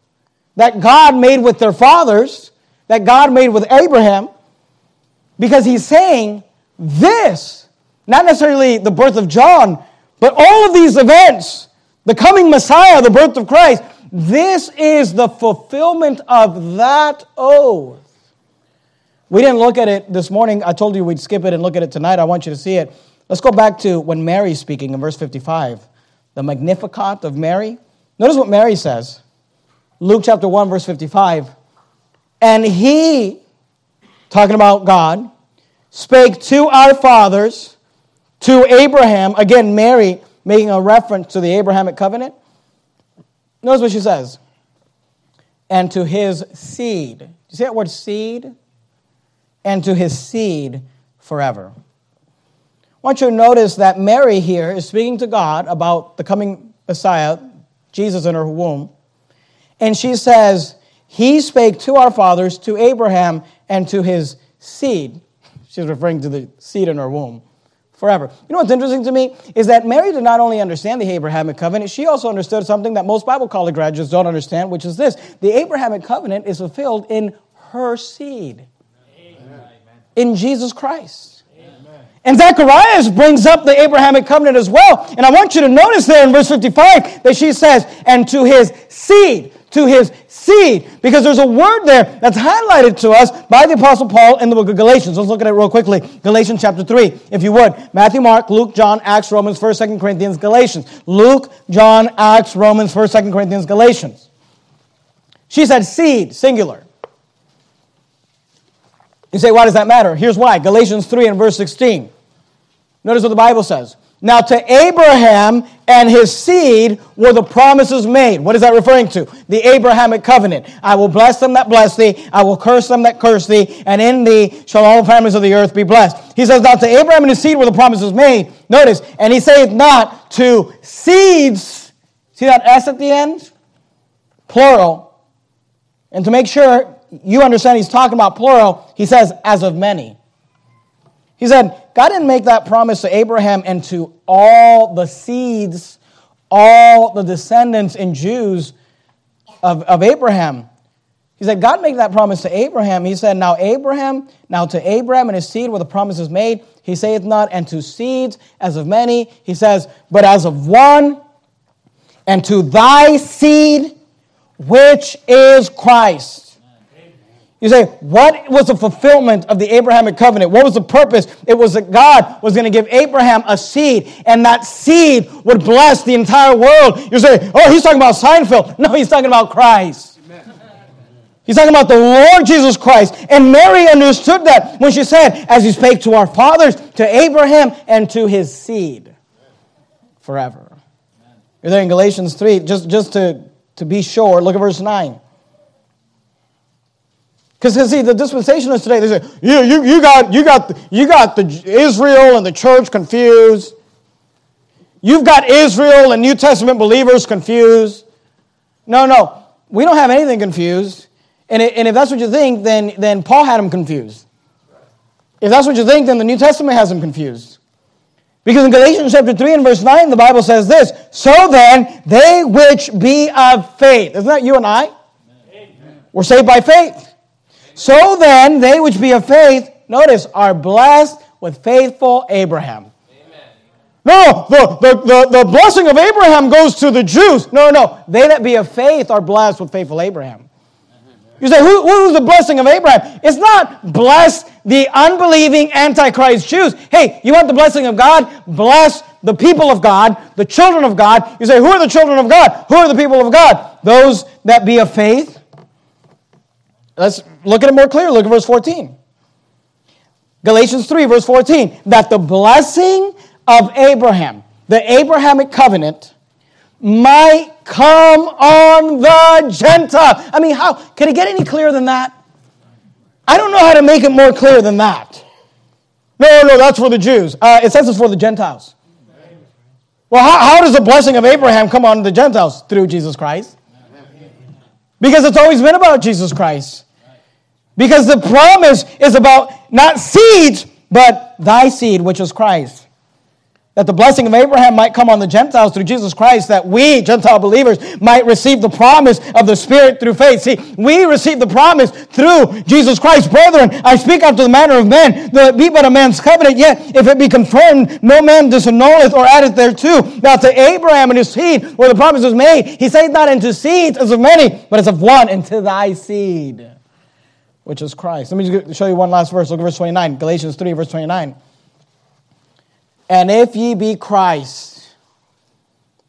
that God made with their fathers that God made with Abraham because he's saying this, not necessarily the birth of John, but all of these events, the coming Messiah, the birth of Christ, this is the fulfillment of that oath. We didn't look at it this morning. I told you we'd skip it and look at it tonight. I want you to see it. Let's go back to when Mary's speaking in verse 55, the Magnificat of Mary. Notice what Mary says. Luke chapter 1, verse 55. And he, talking about God, spake to our fathers, to Abraham, again, Mary making a reference to the Abrahamic covenant. Notice what she says. And to his seed. Do you see that word seed? And to his seed forever. I want you to notice that Mary here is speaking to God about the coming Messiah, Jesus in her womb. And she says, he spake to our fathers, to Abraham, and to his seed. She's referring to the seed in her womb forever. You know what's interesting to me is that Mary did not only understand the Abrahamic covenant, she also understood something that most Bible college graduates don't understand, which is this the Abrahamic covenant is fulfilled in her seed. Amen. in Jesus Christ. And Zacharias brings up the Abrahamic covenant as well. And I want you to notice there in verse 55 that she says, and to his seed, to his seed, because there's a word there that's highlighted to us by the Apostle Paul in the book of Galatians. Let's look at it real quickly. Galatians chapter 3, if you would. Matthew, Mark, Luke, John, Acts, Romans, 1st, 2nd Corinthians, Galatians. Luke, John, Acts, Romans, 1st, 2nd Corinthians, Galatians. She said seed, singular. You say, why does that matter? Here's why. Galatians 3 and verse 16. Notice what the Bible says. Now, to Abraham and his seed were the promises made. What is that referring to? The Abrahamic covenant. I will bless them that bless thee, I will curse them that curse thee, and in thee shall all families of the earth be blessed. He says, Now to Abraham and his seed were the promises made. Notice, and he saith not to seeds. See that S at the end? Plural. And to make sure you understand he's talking about plural, he says, as of many. He said, God didn't make that promise to Abraham and to all the seeds, all the descendants and Jews of, of Abraham. He said, God made that promise to Abraham. He said, Now Abraham, now to Abraham and his seed were the promises made. He saith not, and to seeds as of many. He says, but as of one, and to thy seed, which is Christ. You say, what was the fulfillment of the Abrahamic covenant? What was the purpose? It was that God was going to give Abraham a seed, and that seed would bless the entire world. You say, oh, he's talking about Seinfeld. No, he's talking about Christ. He's talking about the Lord Jesus Christ. And Mary understood that when she said, as he spake to our fathers, to Abraham, and to his seed forever. You're there in Galatians 3, just, just to, to be sure, look at verse 9. Because see, the dispensationalists today, they say, you, you, you, got, you, got, you got the Israel and the church confused. You've got Israel and New Testament believers confused. No, no. We don't have anything confused. And, it, and if that's what you think, then, then Paul had them confused. If that's what you think, then the New Testament has them confused. Because in Galatians chapter 3 and verse 9, the Bible says this So then, they which be of faith. Isn't that you and I? Amen. We're saved by faith. So then, they which be of faith, notice, are blessed with faithful Abraham. No, the, the, the, the, blessing of Abraham goes to the Jews. No, no, they that be of faith are blessed with faithful Abraham. You say, who, who's the blessing of Abraham? It's not bless the unbelieving Antichrist Jews. Hey, you want the blessing of God? Bless the people of God, the children of God. You say, who are the children of God? Who are the people of God? Those that be of faith Let's look at it more clearly. Look at verse 14. Galatians 3, verse 14. That the blessing of Abraham, the Abrahamic covenant, might come on the Gentile. I mean, how can it get any clearer than that? I don't know how to make it more clear than that. No, no, that's for the Jews. Uh, it says it's for the Gentiles. Well, how, how does the blessing of Abraham come on the Gentiles? Through Jesus Christ. Because it's always been about Jesus Christ. Because the promise is about not seeds, but thy seed, which is Christ. That the blessing of Abraham might come on the Gentiles through Jesus Christ, that we, Gentile believers, might receive the promise of the Spirit through faith. See, we receive the promise through Jesus Christ. Brethren, I speak after the manner of men, though it be but a man's covenant, yet if it be confirmed, no man disannulleth or addeth thereto. Now to Abraham and his seed, where the promise was made, he saith not into seeds as of many, but as of one, into thy seed which is Christ. Let me just show you one last verse. Look at verse 29, Galatians 3, verse 29. And if ye be Christ.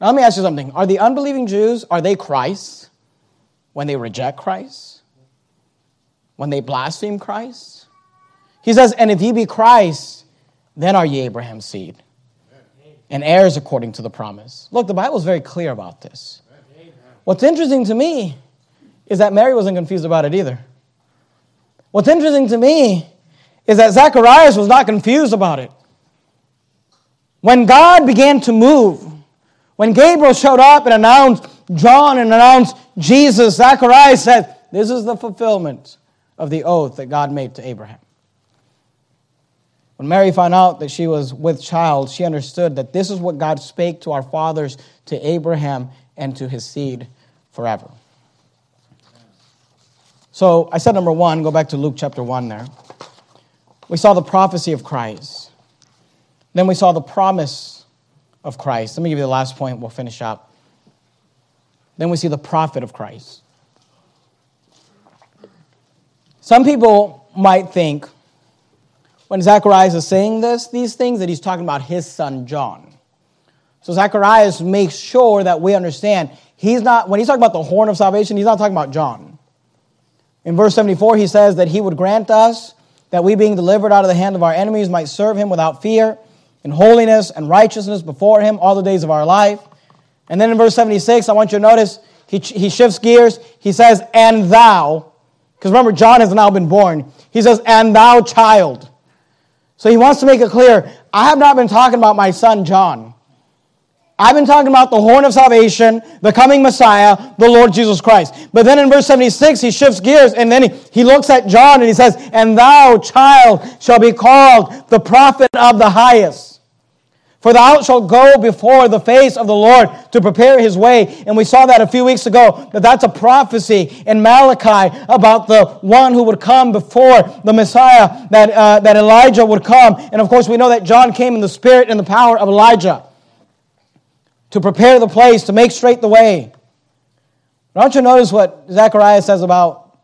Now let me ask you something. Are the unbelieving Jews, are they Christ when they reject Christ? When they blaspheme Christ? He says, And if ye be Christ, then are ye Abraham's seed and heirs according to the promise. Look, the Bible is very clear about this. What's interesting to me is that Mary wasn't confused about it either. What's interesting to me is that Zacharias was not confused about it. When God began to move, when Gabriel showed up and announced John and announced Jesus, Zacharias said, This is the fulfillment of the oath that God made to Abraham. When Mary found out that she was with child, she understood that this is what God spake to our fathers, to Abraham, and to his seed forever. So I said number one, go back to Luke chapter 1 there. We saw the prophecy of Christ. Then we saw the promise of Christ. Let me give you the last point, we'll finish up. Then we see the prophet of Christ. Some people might think when Zacharias is saying this, these things, that he's talking about his son John. So Zacharias makes sure that we understand he's not, when he's talking about the horn of salvation, he's not talking about John. In verse 74, he says that he would grant us that we, being delivered out of the hand of our enemies, might serve him without fear, in holiness and righteousness before him all the days of our life. And then in verse 76, I want you to notice he, he shifts gears. He says, And thou, because remember, John has now been born. He says, And thou, child. So he wants to make it clear I have not been talking about my son John. I've been talking about the horn of salvation, the coming Messiah, the Lord Jesus Christ. But then in verse 76, he shifts gears and then he, he looks at John and he says, And thou, child, shall be called the prophet of the highest. For thou shalt go before the face of the Lord to prepare his way. And we saw that a few weeks ago, that that's a prophecy in Malachi about the one who would come before the Messiah, that, uh, that Elijah would come. And of course, we know that John came in the spirit and the power of Elijah to prepare the place, to make straight the way. But I want you to notice what Zechariah says about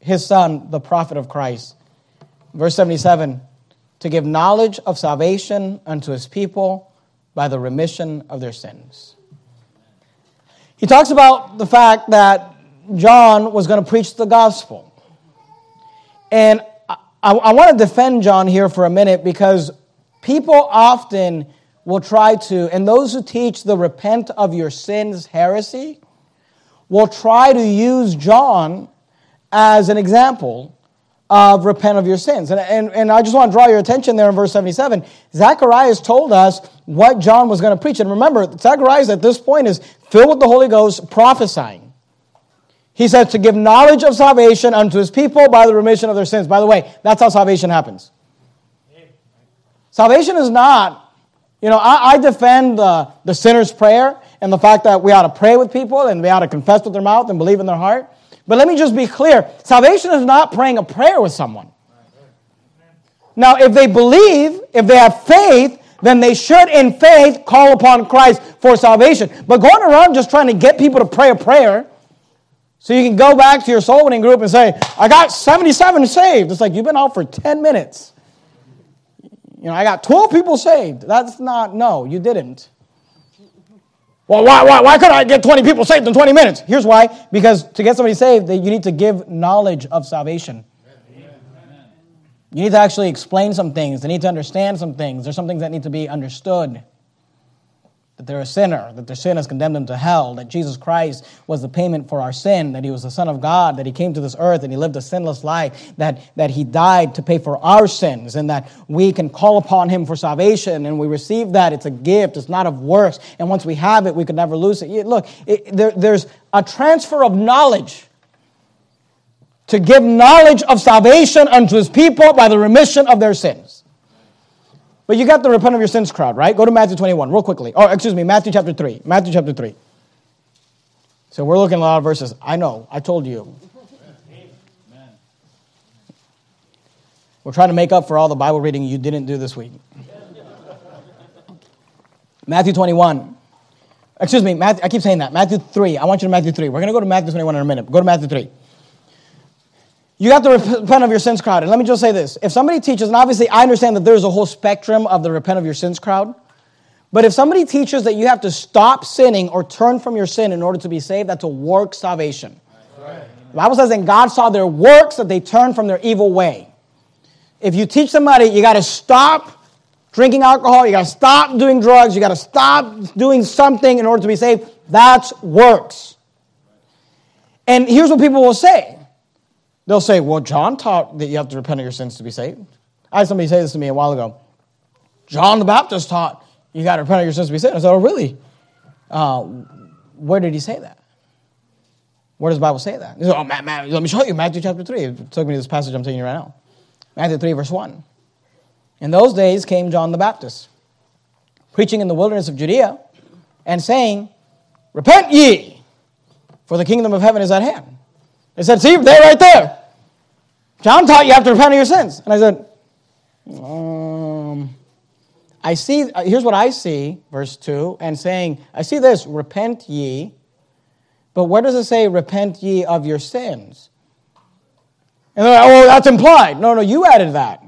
his son, the prophet of Christ. Verse 77 to give knowledge of salvation unto his people by the remission of their sins. He talks about the fact that John was going to preach the gospel. And I, I, want to defend John here for a minute because people often will try to, and those who teach the repent of your sins heresy will try to use John as an example of repent of your sins. And, and, and I just want to draw your attention there in verse 77. Zacharias told us what John was going to preach. And remember, Zacharias at this point is filled with the Holy Ghost prophesying. He says to give knowledge of salvation unto his people by the remission of their sins. By the way, that's how salvation happens. Salvation is not, you know, I, I defend the, the sinner's prayer and the fact that we ought to pray with people and we ought to confess with their mouth and believe in their heart. But let me just be clear salvation is not praying a prayer with someone. Now, if they believe, if they have faith, then they should, in faith, call upon Christ for salvation. But going around just trying to get people to pray a prayer so you can go back to your soul winning group and say, I got 77 saved. It's like you've been out for 10 minutes. You know, I got 12 people saved. That's not, no, you didn't. Well, why, why, why couldn't I get 20 people saved in 20 minutes? Here's why. Because to get somebody saved, you need to give knowledge of salvation. You need to actually explain some things. They need to understand some things. There's some things that need to be understood that they're a sinner, that their sin has condemned them to hell, that Jesus Christ was the payment for our sin, that he was the Son of God, that he came to this earth and he lived a sinless life, that, that he died to pay for our sins, and that we can call upon him for salvation, and we receive that. It's a gift, it's not of works, and once we have it, we could never lose it. Look, it, there, there's a transfer of knowledge to give knowledge of salvation unto his people by the remission of their sins. But you got the repent of your sins crowd, right? Go to Matthew 21 real quickly. Oh, excuse me, Matthew chapter 3. Matthew chapter 3. So we're looking at a lot of verses. I know, I told you. We're trying to make up for all the Bible reading you didn't do this week. Matthew 21. Excuse me, Matthew, I keep saying that. Matthew 3. I want you to Matthew 3. We're going to go to Matthew 21 in a minute. Go to Matthew 3. You have to repent of your sins crowd. And let me just say this. If somebody teaches, and obviously I understand that there's a whole spectrum of the repent of your sins crowd, but if somebody teaches that you have to stop sinning or turn from your sin in order to be saved, that's a work salvation. Right. The Bible says, and God saw their works that they turned from their evil way. If you teach somebody, you got to stop drinking alcohol, you got to stop doing drugs, you got to stop doing something in order to be saved, that's works. And here's what people will say They'll say, well, John taught that you have to repent of your sins to be saved. I had somebody say this to me a while ago. John the Baptist taught you got to repent of your sins to be saved. I said, oh, really? Uh, where did he say that? Where does the Bible say that? He said, oh, Matt, Matt, let me show you. Matthew chapter 3. It took me to this passage I'm telling you right now. Matthew 3, verse 1. In those days came John the Baptist, preaching in the wilderness of Judea, and saying, Repent ye, for the kingdom of heaven is at hand. They said, See, they're right there. John taught you have to repent of your sins. And I said, Um, I see, uh, here's what I see, verse 2, and saying, I see this, repent ye. But where does it say, repent ye of your sins? And they're like, oh, that's implied. No, no, you added that.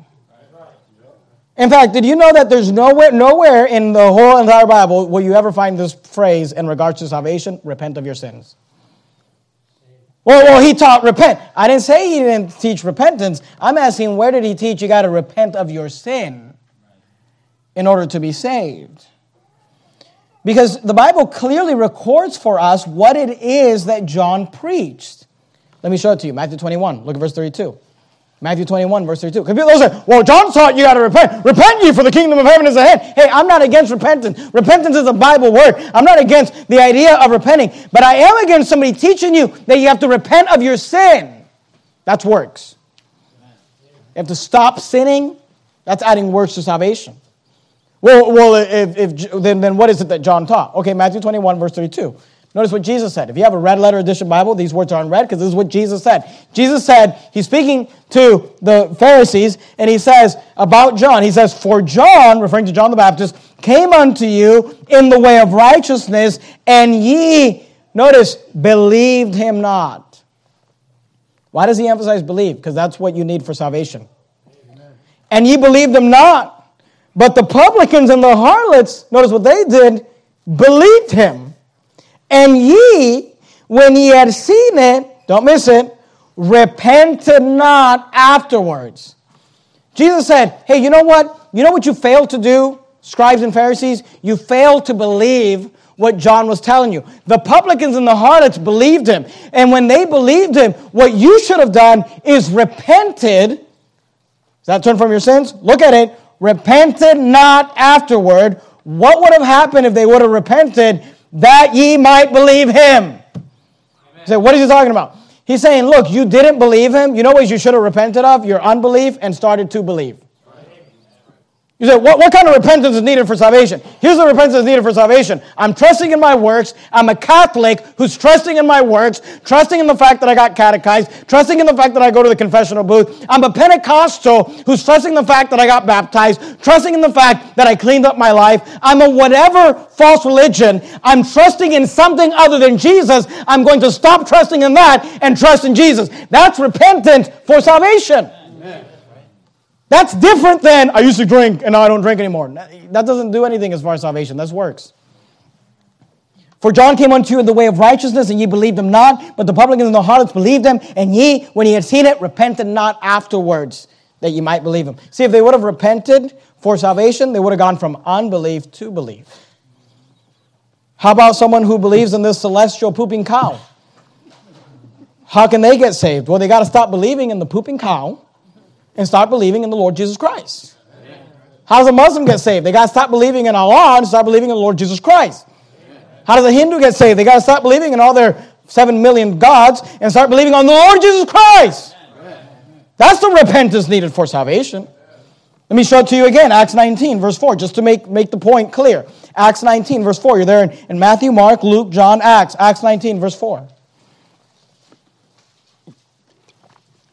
In fact, did you know that there's nowhere, nowhere in the whole entire Bible will you ever find this phrase in regards to salvation, repent of your sins? Well, well, he taught repent. I didn't say he didn't teach repentance. I'm asking where did he teach you got to repent of your sin in order to be saved? Because the Bible clearly records for us what it is that John preached. Let me show it to you. Matthew 21, look at verse 32. Matthew 21, verse 32. Because people say, well, John taught you got to repent. Repent ye, for the kingdom of heaven is ahead. Hey, I'm not against repentance. Repentance is a Bible word. I'm not against the idea of repenting. But I am against somebody teaching you that you have to repent of your sin. That's works. You have to stop sinning. That's adding works to salvation. Well, well if, if, then, then what is it that John taught? Okay, Matthew 21, verse 32. Notice what Jesus said. If you have a red letter edition Bible, these words are in red because this is what Jesus said. Jesus said, he's speaking to the Pharisees, and he says about John, he says, For John, referring to John the Baptist, came unto you in the way of righteousness, and ye, notice, believed him not. Why does he emphasize believe? Because that's what you need for salvation. Amen. And ye believed him not. But the publicans and the harlots, notice what they did, believed him. And ye, when ye had seen it, don't miss it, repented not afterwards. Jesus said, Hey, you know what? You know what you failed to do, scribes and Pharisees? You failed to believe what John was telling you. The publicans and the harlots believed him. And when they believed him, what you should have done is repented. Does that turn from your sins? Look at it. Repented not afterward. What would have happened if they would have repented that ye might believe him. So what is he talking about? He's saying, look, you didn't believe him. You know what you should have repented of? Your unbelief and started to believe. You say, what, what kind of repentance is needed for salvation? Here's the repentance needed for salvation. I'm trusting in my works. I'm a Catholic who's trusting in my works, trusting in the fact that I got catechized, trusting in the fact that I go to the confessional booth. I'm a Pentecostal who's trusting in the fact that I got baptized, trusting in the fact that I cleaned up my life. I'm a whatever false religion. I'm trusting in something other than Jesus. I'm going to stop trusting in that and trust in Jesus. That's repentance for salvation. That's different than I used to drink and now I don't drink anymore. That doesn't do anything as far as salvation. That's works. For John came unto you in the way of righteousness, and ye believed him not, but the publicans and the harlots believed him, and ye, when ye had seen it, repented not afterwards, that ye might believe him. See, if they would have repented for salvation, they would have gone from unbelief to belief. How about someone who believes in this celestial pooping cow? How can they get saved? Well, they got to stop believing in the pooping cow and start believing in the Lord Jesus Christ. Amen. How does a Muslim get saved? They got to stop believing in Allah and start believing in the Lord Jesus Christ. Amen. How does a Hindu get saved? They got to stop believing in all their seven million gods and start believing on the Lord Jesus Christ. Amen. That's the repentance needed for salvation. Let me show it to you again. Acts 19, verse 4, just to make, make the point clear. Acts 19, verse 4. You're there in, in Matthew, Mark, Luke, John, Acts. Acts 19, verse 4.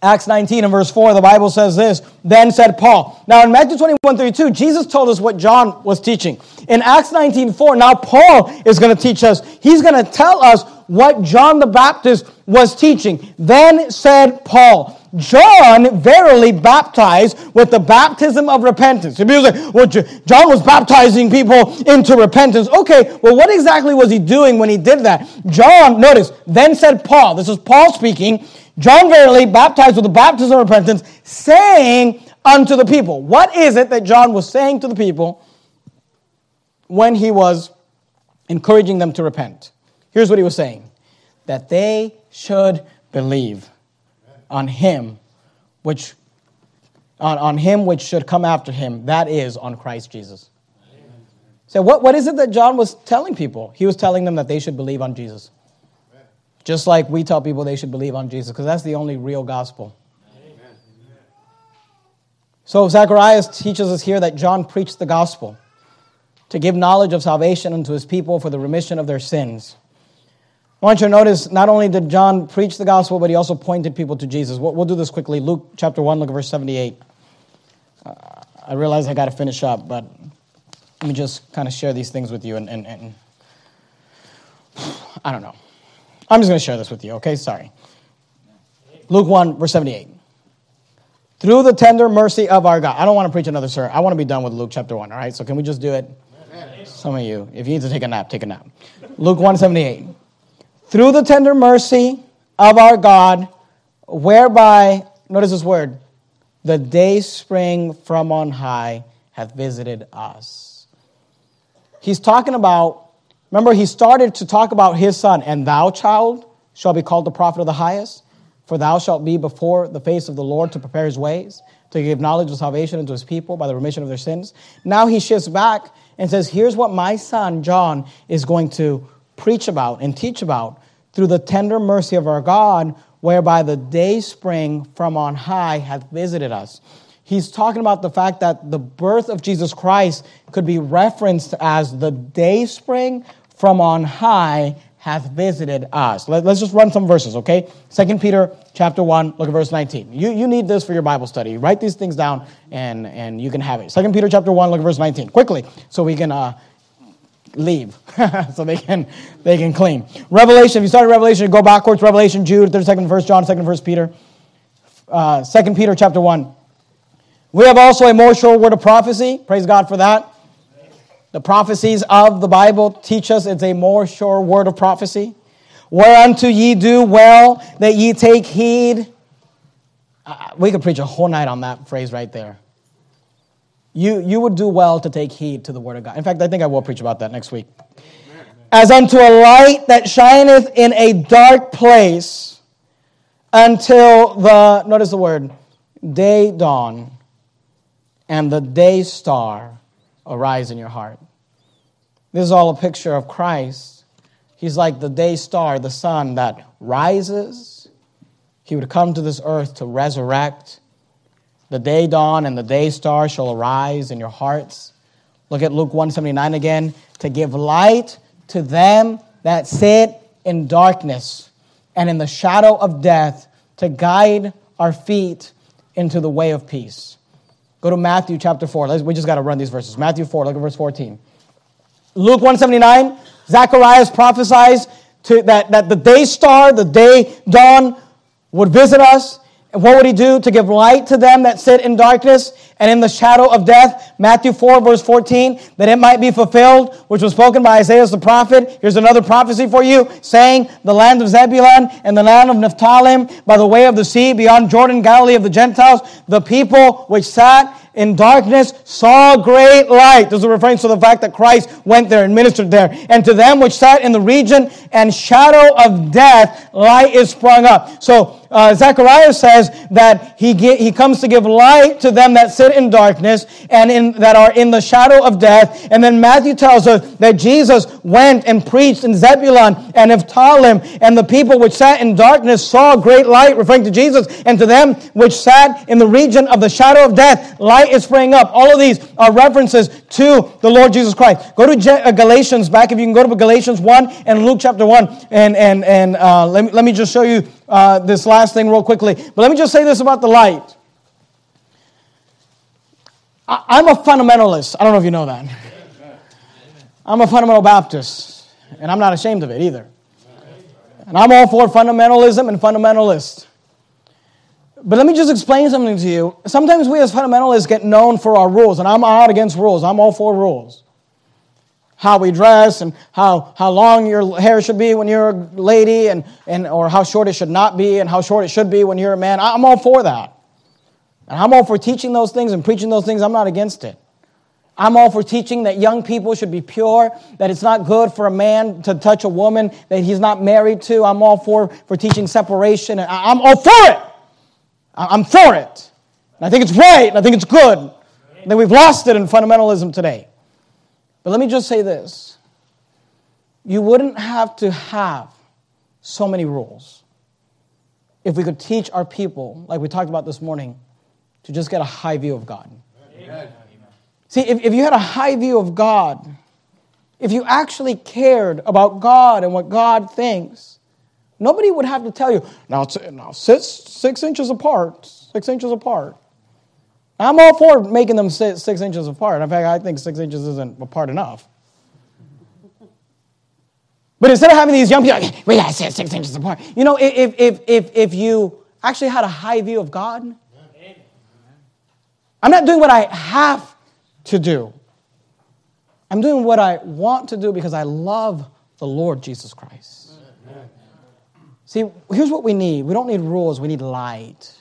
Acts 19 and verse 4, the Bible says this Then said Paul. Now in Matthew 21 32, Jesus told us what John was teaching. In Acts 19 4, now Paul is going to teach us. He's going to tell us what John the Baptist was teaching. Then said Paul, John verily baptized with the baptism of repentance. So people say, well, John was baptizing people into repentance. Okay, well, what exactly was he doing when he did that? John, notice, then said Paul, this is Paul speaking, John verily baptized with the baptism of repentance, saying unto the people. What is it that John was saying to the people when he was encouraging them to repent? Here's what he was saying that they should believe on him which on, on him which should come after him, that is on Christ Jesus. So what, what is it that John was telling people? He was telling them that they should believe on Jesus. Just like we tell people they should believe on Jesus, because that's the only real gospel. Amen. So Zacharias teaches us here that John preached the gospel to give knowledge of salvation unto his people for the remission of their sins. I want you to notice not only did John preach the gospel, but he also pointed people to Jesus. We'll, we'll do this quickly. Luke chapter 1, look at verse 78. Uh, I realize I got to finish up, but let me just kind of share these things with you. And, and, and I don't know. I'm just going to share this with you, okay? Sorry. Luke 1, verse 78. Through the tender mercy of our God. I don't want to preach another sermon. I want to be done with Luke chapter 1, all right? So can we just do it? Some of you, if you need to take a nap, take a nap. Luke 1, 78. Through the tender mercy of our God, whereby, notice this word, the day spring from on high hath visited us. He's talking about, remember, he started to talk about his son, and thou, child, shall be called the prophet of the highest, for thou shalt be before the face of the Lord to prepare his ways, to give knowledge of salvation unto his people by the remission of their sins. Now he shifts back and says, Here's what my son, John, is going to preach about and teach about through the tender mercy of our God whereby the day spring from on high hath visited us. He's talking about the fact that the birth of Jesus Christ could be referenced as the day spring from on high hath visited us. Let, us just run some verses, okay? Second Peter chapter 1, look at verse 19. You, you need this for your Bible study. Write these things down and, and you can have it. Second Peter chapter 1, look at verse 19. Quickly, so we can uh, leave so they can they can clean revelation if you start revelation go backwards revelation jude 32nd verse john 2nd verse peter uh, 2nd peter chapter 1 we have also a more sure word of prophecy praise god for that the prophecies of the bible teach us it's a more sure word of prophecy whereunto ye do well that ye take heed uh, we could preach a whole night on that phrase right there you, you would do well to take heed to the word of God. In fact, I think I will preach about that next week. As unto a light that shineth in a dark place until the, notice the word, day dawn and the day star arise in your heart. This is all a picture of Christ. He's like the day star, the sun that rises. He would come to this earth to resurrect the day dawn and the day star shall arise in your hearts. Look at Luke 179 again. To give light to them that sit in darkness and in the shadow of death, to guide our feet into the way of peace. Go to Matthew chapter 4. We just got to run these verses. Matthew 4, look at verse 14. Luke 179, Zacharias prophesies to, that, that the day star, the day dawn, would visit us and what would he do? To give light to them that sit in darkness and in the shadow of death. Matthew 4, verse 14, that it might be fulfilled, which was spoken by Isaiah the prophet. Here's another prophecy for you, saying, The land of Zebulun and the land of Naphtali, by the way of the sea, beyond Jordan, Galilee of the Gentiles, the people which sat in darkness saw great light. This is a reference to the fact that Christ went there and ministered there. And to them which sat in the region and shadow of death, light is sprung up. So uh, Zechariah says that he, he comes to give light to them that sit in darkness and in, that are in the shadow of death. And then Matthew tells us that Jesus went and preached in Zebulun and Naphtali, and the people which sat in darkness saw great light, referring to Jesus. And to them which sat in the region of the shadow of death, light is springing up. All of these are references to the Lord Jesus Christ. Go to uh, Galatians back, if you can go to Galatians 1 and Luke chapter 1, and, and, and uh, let, me, let me just show you uh, this last thing real quickly. But let me just say this about the light. I, am a fundamentalist. I don't know if you know that. I'm a fundamental Baptist, and I'm not ashamed of it either. And I'm all for fundamentalism and fundamentalists. But let me just explain something to you. Sometimes we as fundamentalists get known for our rules, and I'm out against rules. I'm all for rules how we dress and how, how long your hair should be when you're a lady and, and or how short it should not be and how short it should be when you're a man. I'm all for that. And I'm all for teaching those things and preaching those things. I'm not against it. I'm all for teaching that young people should be pure, that it's not good for a man to touch a woman that he's not married to. I'm all for, for teaching separation. I'm all for it. I'm for it. And I think it's right and I think it's good. And then we've lost it in fundamentalism today. But let me just say this you wouldn't have to have so many rules if we could teach our people, like we talked about this morning, to just get a high view of God. Amen. See, if, if you had a high view of God, if you actually cared about God and what God thinks, nobody would have to tell you, now, now sit six inches apart, six inches apart. I'm all for making them sit six inches apart. In fact, I think six inches isn't apart enough. But instead of having these young people, like, we gotta sit six inches apart. You know, if, if, if, if you actually had a high view of God, I'm not doing what I have to do. I'm doing what I want to do because I love the Lord Jesus Christ. See, here's what we need we don't need rules, we need light.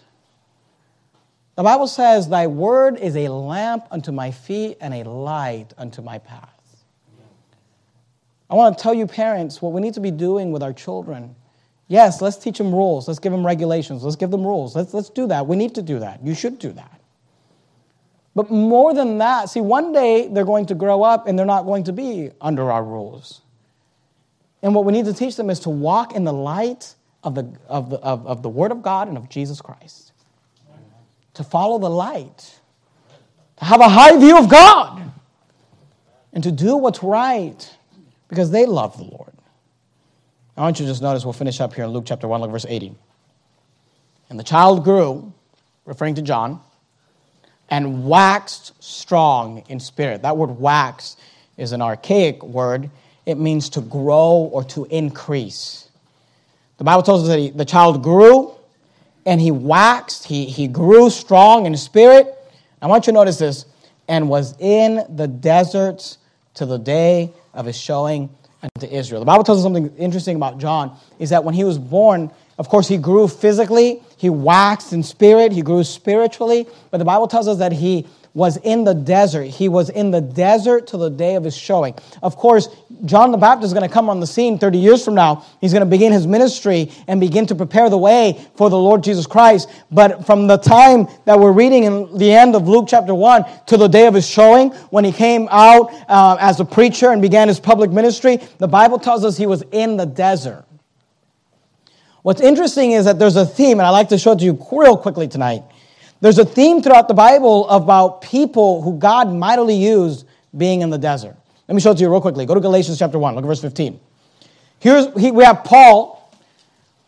The Bible says, Thy word is a lamp unto my feet and a light unto my path. I want to tell you, parents, what we need to be doing with our children. Yes, let's teach them rules. Let's give them regulations. Let's give them rules. Let's, let's do that. We need to do that. You should do that. But more than that, see, one day they're going to grow up and they're not going to be under our rules. And what we need to teach them is to walk in the light of the, of the, of, of the Word of God and of Jesus Christ. To follow the light. To have a high view of God. And to do what's right because they love the Lord. I want you to just notice, we'll finish up here in Luke chapter 1, look verse 80. And the child grew, referring to John, and waxed strong in spirit. That word wax is an archaic word. It means to grow or to increase. The Bible tells us that he, the child grew and he waxed, he, he grew strong in spirit. I want you to notice this and was in the deserts to the day of his showing unto Israel. The Bible tells us something interesting about John is that when he was born, of course, he grew physically, he waxed in spirit, he grew spiritually, but the Bible tells us that he was in the desert. He was in the desert till the day of his showing. Of course, John the Baptist is going to come on the scene 30 years from now. He's going to begin his ministry and begin to prepare the way for the Lord Jesus Christ. But from the time that we're reading in the end of Luke chapter 1 to the day of his showing, when he came out uh, as a preacher and began his public ministry, the Bible tells us he was in the desert. What's interesting is that there's a theme, and I'd like to show it to you real quickly tonight. There's a theme throughout the Bible about people who God mightily used being in the desert. Let me show it to you real quickly. Go to Galatians chapter 1, look at verse 15. Here's, he, we have Paul.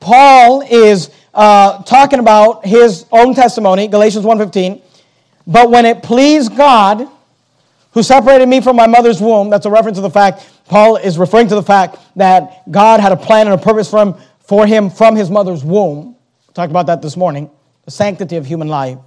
Paul is uh, talking about his own testimony, Galatians 1.15. But when it pleased God, who separated me from my mother's womb, that's a reference to the fact, Paul is referring to the fact that God had a plan and a purpose for him, for him from his mother's womb. Talked about that this morning the sanctity of human life,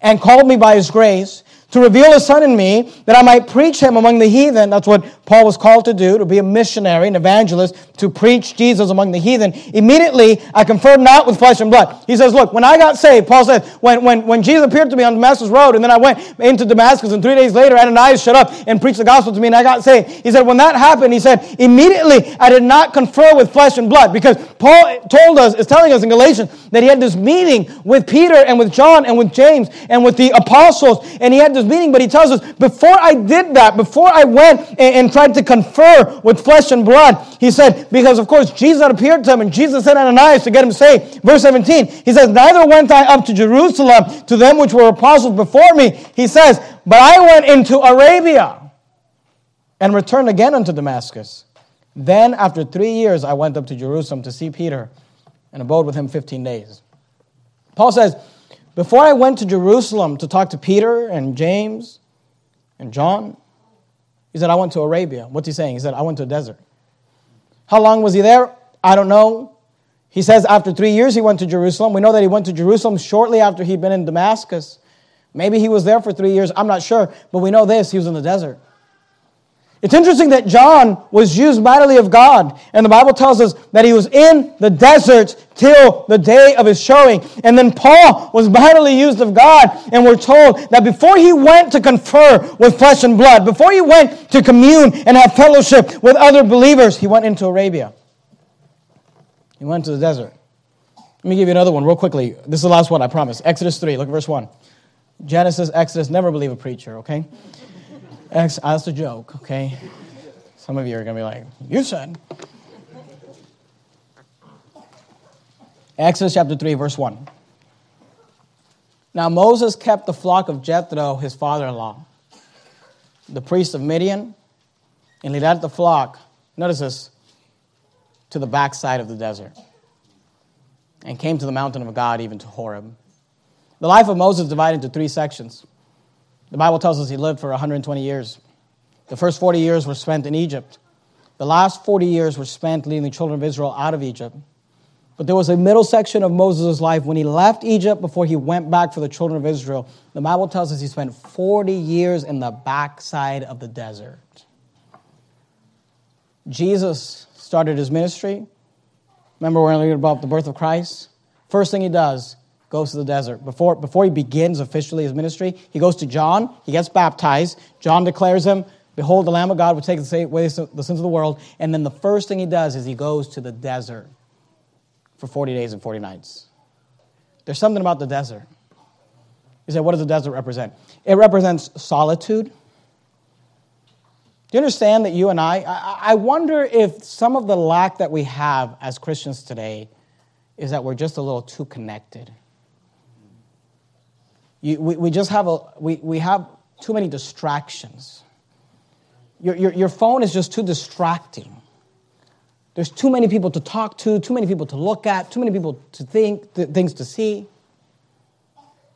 and called me by his grace to reveal his son in me that I might preach him among the heathen. That's what Paul was called to do, to be a missionary, an evangelist, to preach Jesus among the heathen. Immediately, I conferred not with flesh and blood. He says, look, when I got saved, Paul said, when, when, when Jesus appeared to me on Damascus Road, and then I went into Damascus, and three days later, Ananias shut up and preached the gospel to me, and I got saved. He said, when that happened, he said, immediately I did not confer with flesh and blood, because Paul told us, is telling us in Galatians, that he had this meeting with Peter and with John and with James and with the apostles, and he had this but he tells us, before I did that, before I went and, and tried to confer with flesh and blood, he said, because of course Jesus appeared to him, and Jesus sent Ananias to get him saved. Verse 17, he says, Neither went I up to Jerusalem to them which were apostles before me. He says, But I went into Arabia and returned again unto Damascus. Then, after three years, I went up to Jerusalem to see Peter and abode with him 15 days. Paul says, before I went to Jerusalem to talk to Peter and James and John, he said, I went to Arabia. What's he saying? He said, I went to a desert. How long was he there? I don't know. He says after three years he went to Jerusalem. We know that he went to Jerusalem shortly after he'd been in Damascus. Maybe he was there for three years. I'm not sure. But we know this he was in the desert. It's interesting that John was used mightily of God, and the Bible tells us that he was in the desert till the day of his showing. And then Paul was mightily used of God, and we're told that before he went to confer with flesh and blood, before he went to commune and have fellowship with other believers, he went into Arabia. He went to the desert. Let me give you another one real quickly. This is the last one, I promise. Exodus 3, look at verse 1. Genesis, Exodus, never believe a preacher, okay? Ex- that's a joke, okay? Some of you are going to be like, you said. Exodus chapter 3, verse 1. Now Moses kept the flock of Jethro, his father in law, the priest of Midian, and he led the flock, notice this, to the backside of the desert, and came to the mountain of God, even to Horeb. The life of Moses divided into three sections. The Bible tells us he lived for 120 years. The first 40 years were spent in Egypt. The last 40 years were spent leading the children of Israel out of Egypt. But there was a middle section of Moses' life when he left Egypt before he went back for the children of Israel. The Bible tells us he spent 40 years in the backside of the desert. Jesus started his ministry. Remember, we're learning about the birth of Christ? First thing he does, goes to the desert. Before, before he begins officially his ministry, he goes to John, he gets baptized. John declares him, Behold, the Lamb of God will take away the sins of the world. And then the first thing he does is he goes to the desert for 40 days and 40 nights. There's something about the desert. You say, what does the desert represent? It represents solitude. Do you understand that you and I, I wonder if some of the lack that we have as Christians today is that we're just a little too connected. You, we, we just have, a, we, we have too many distractions. Your, your, your phone is just too distracting. There's too many people to talk to, too many people to look at, too many people to think, th- things to see.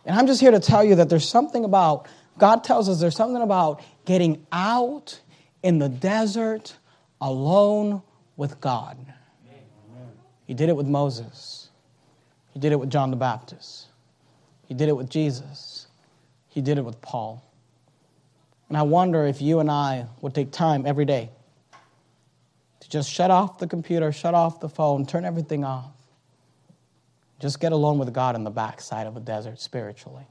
And I'm just here to tell you that there's something about, God tells us there's something about getting out in the desert alone with God. He did it with Moses, He did it with John the Baptist, He did it with Jesus, He did it with Paul. And I wonder if you and I would take time every day to just shut off the computer, shut off the phone, turn everything off. Just get alone with God in the backside of a desert spiritually.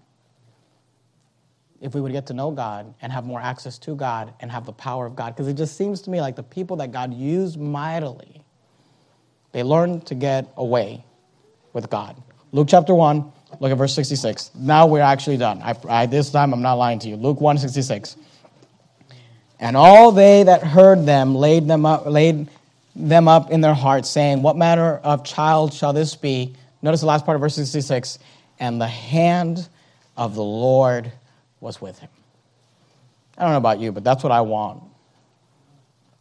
If we would get to know God and have more access to God and have the power of God, because it just seems to me like the people that God used mightily, they learned to get away with God. Luke chapter 1, look at verse 66. Now we're actually done. I, I, this time I'm not lying to you. Luke 1 66. And all they that heard them laid them up, laid them up in their hearts, saying, What manner of child shall this be? Notice the last part of verse 66. And the hand of the Lord was with him. I don't know about you, but that's what I want.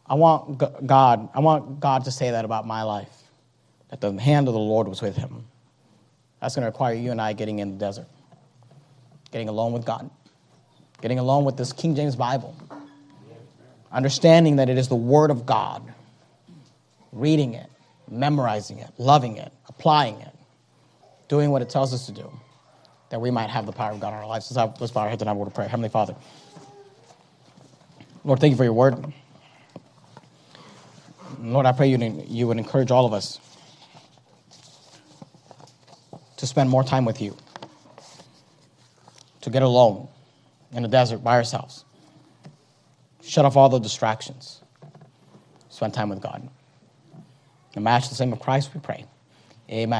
I want God, I want God to say that about my life. That the hand of the Lord was with him. That's going to require you and I getting in the desert, getting alone with God, getting alone with this King James Bible understanding that it is the Word of God, reading it, memorizing it, loving it, applying it, doing what it tells us to do, that we might have the power of God in our lives. Let's, let's bow our heads and word of prayer. Heavenly Father, Lord, thank you for your word. Lord, I pray you, you would encourage all of us to spend more time with you, to get alone in the desert by ourselves Shut off all the distractions. Spend time with God. The match the same of Christ, we pray. Amen.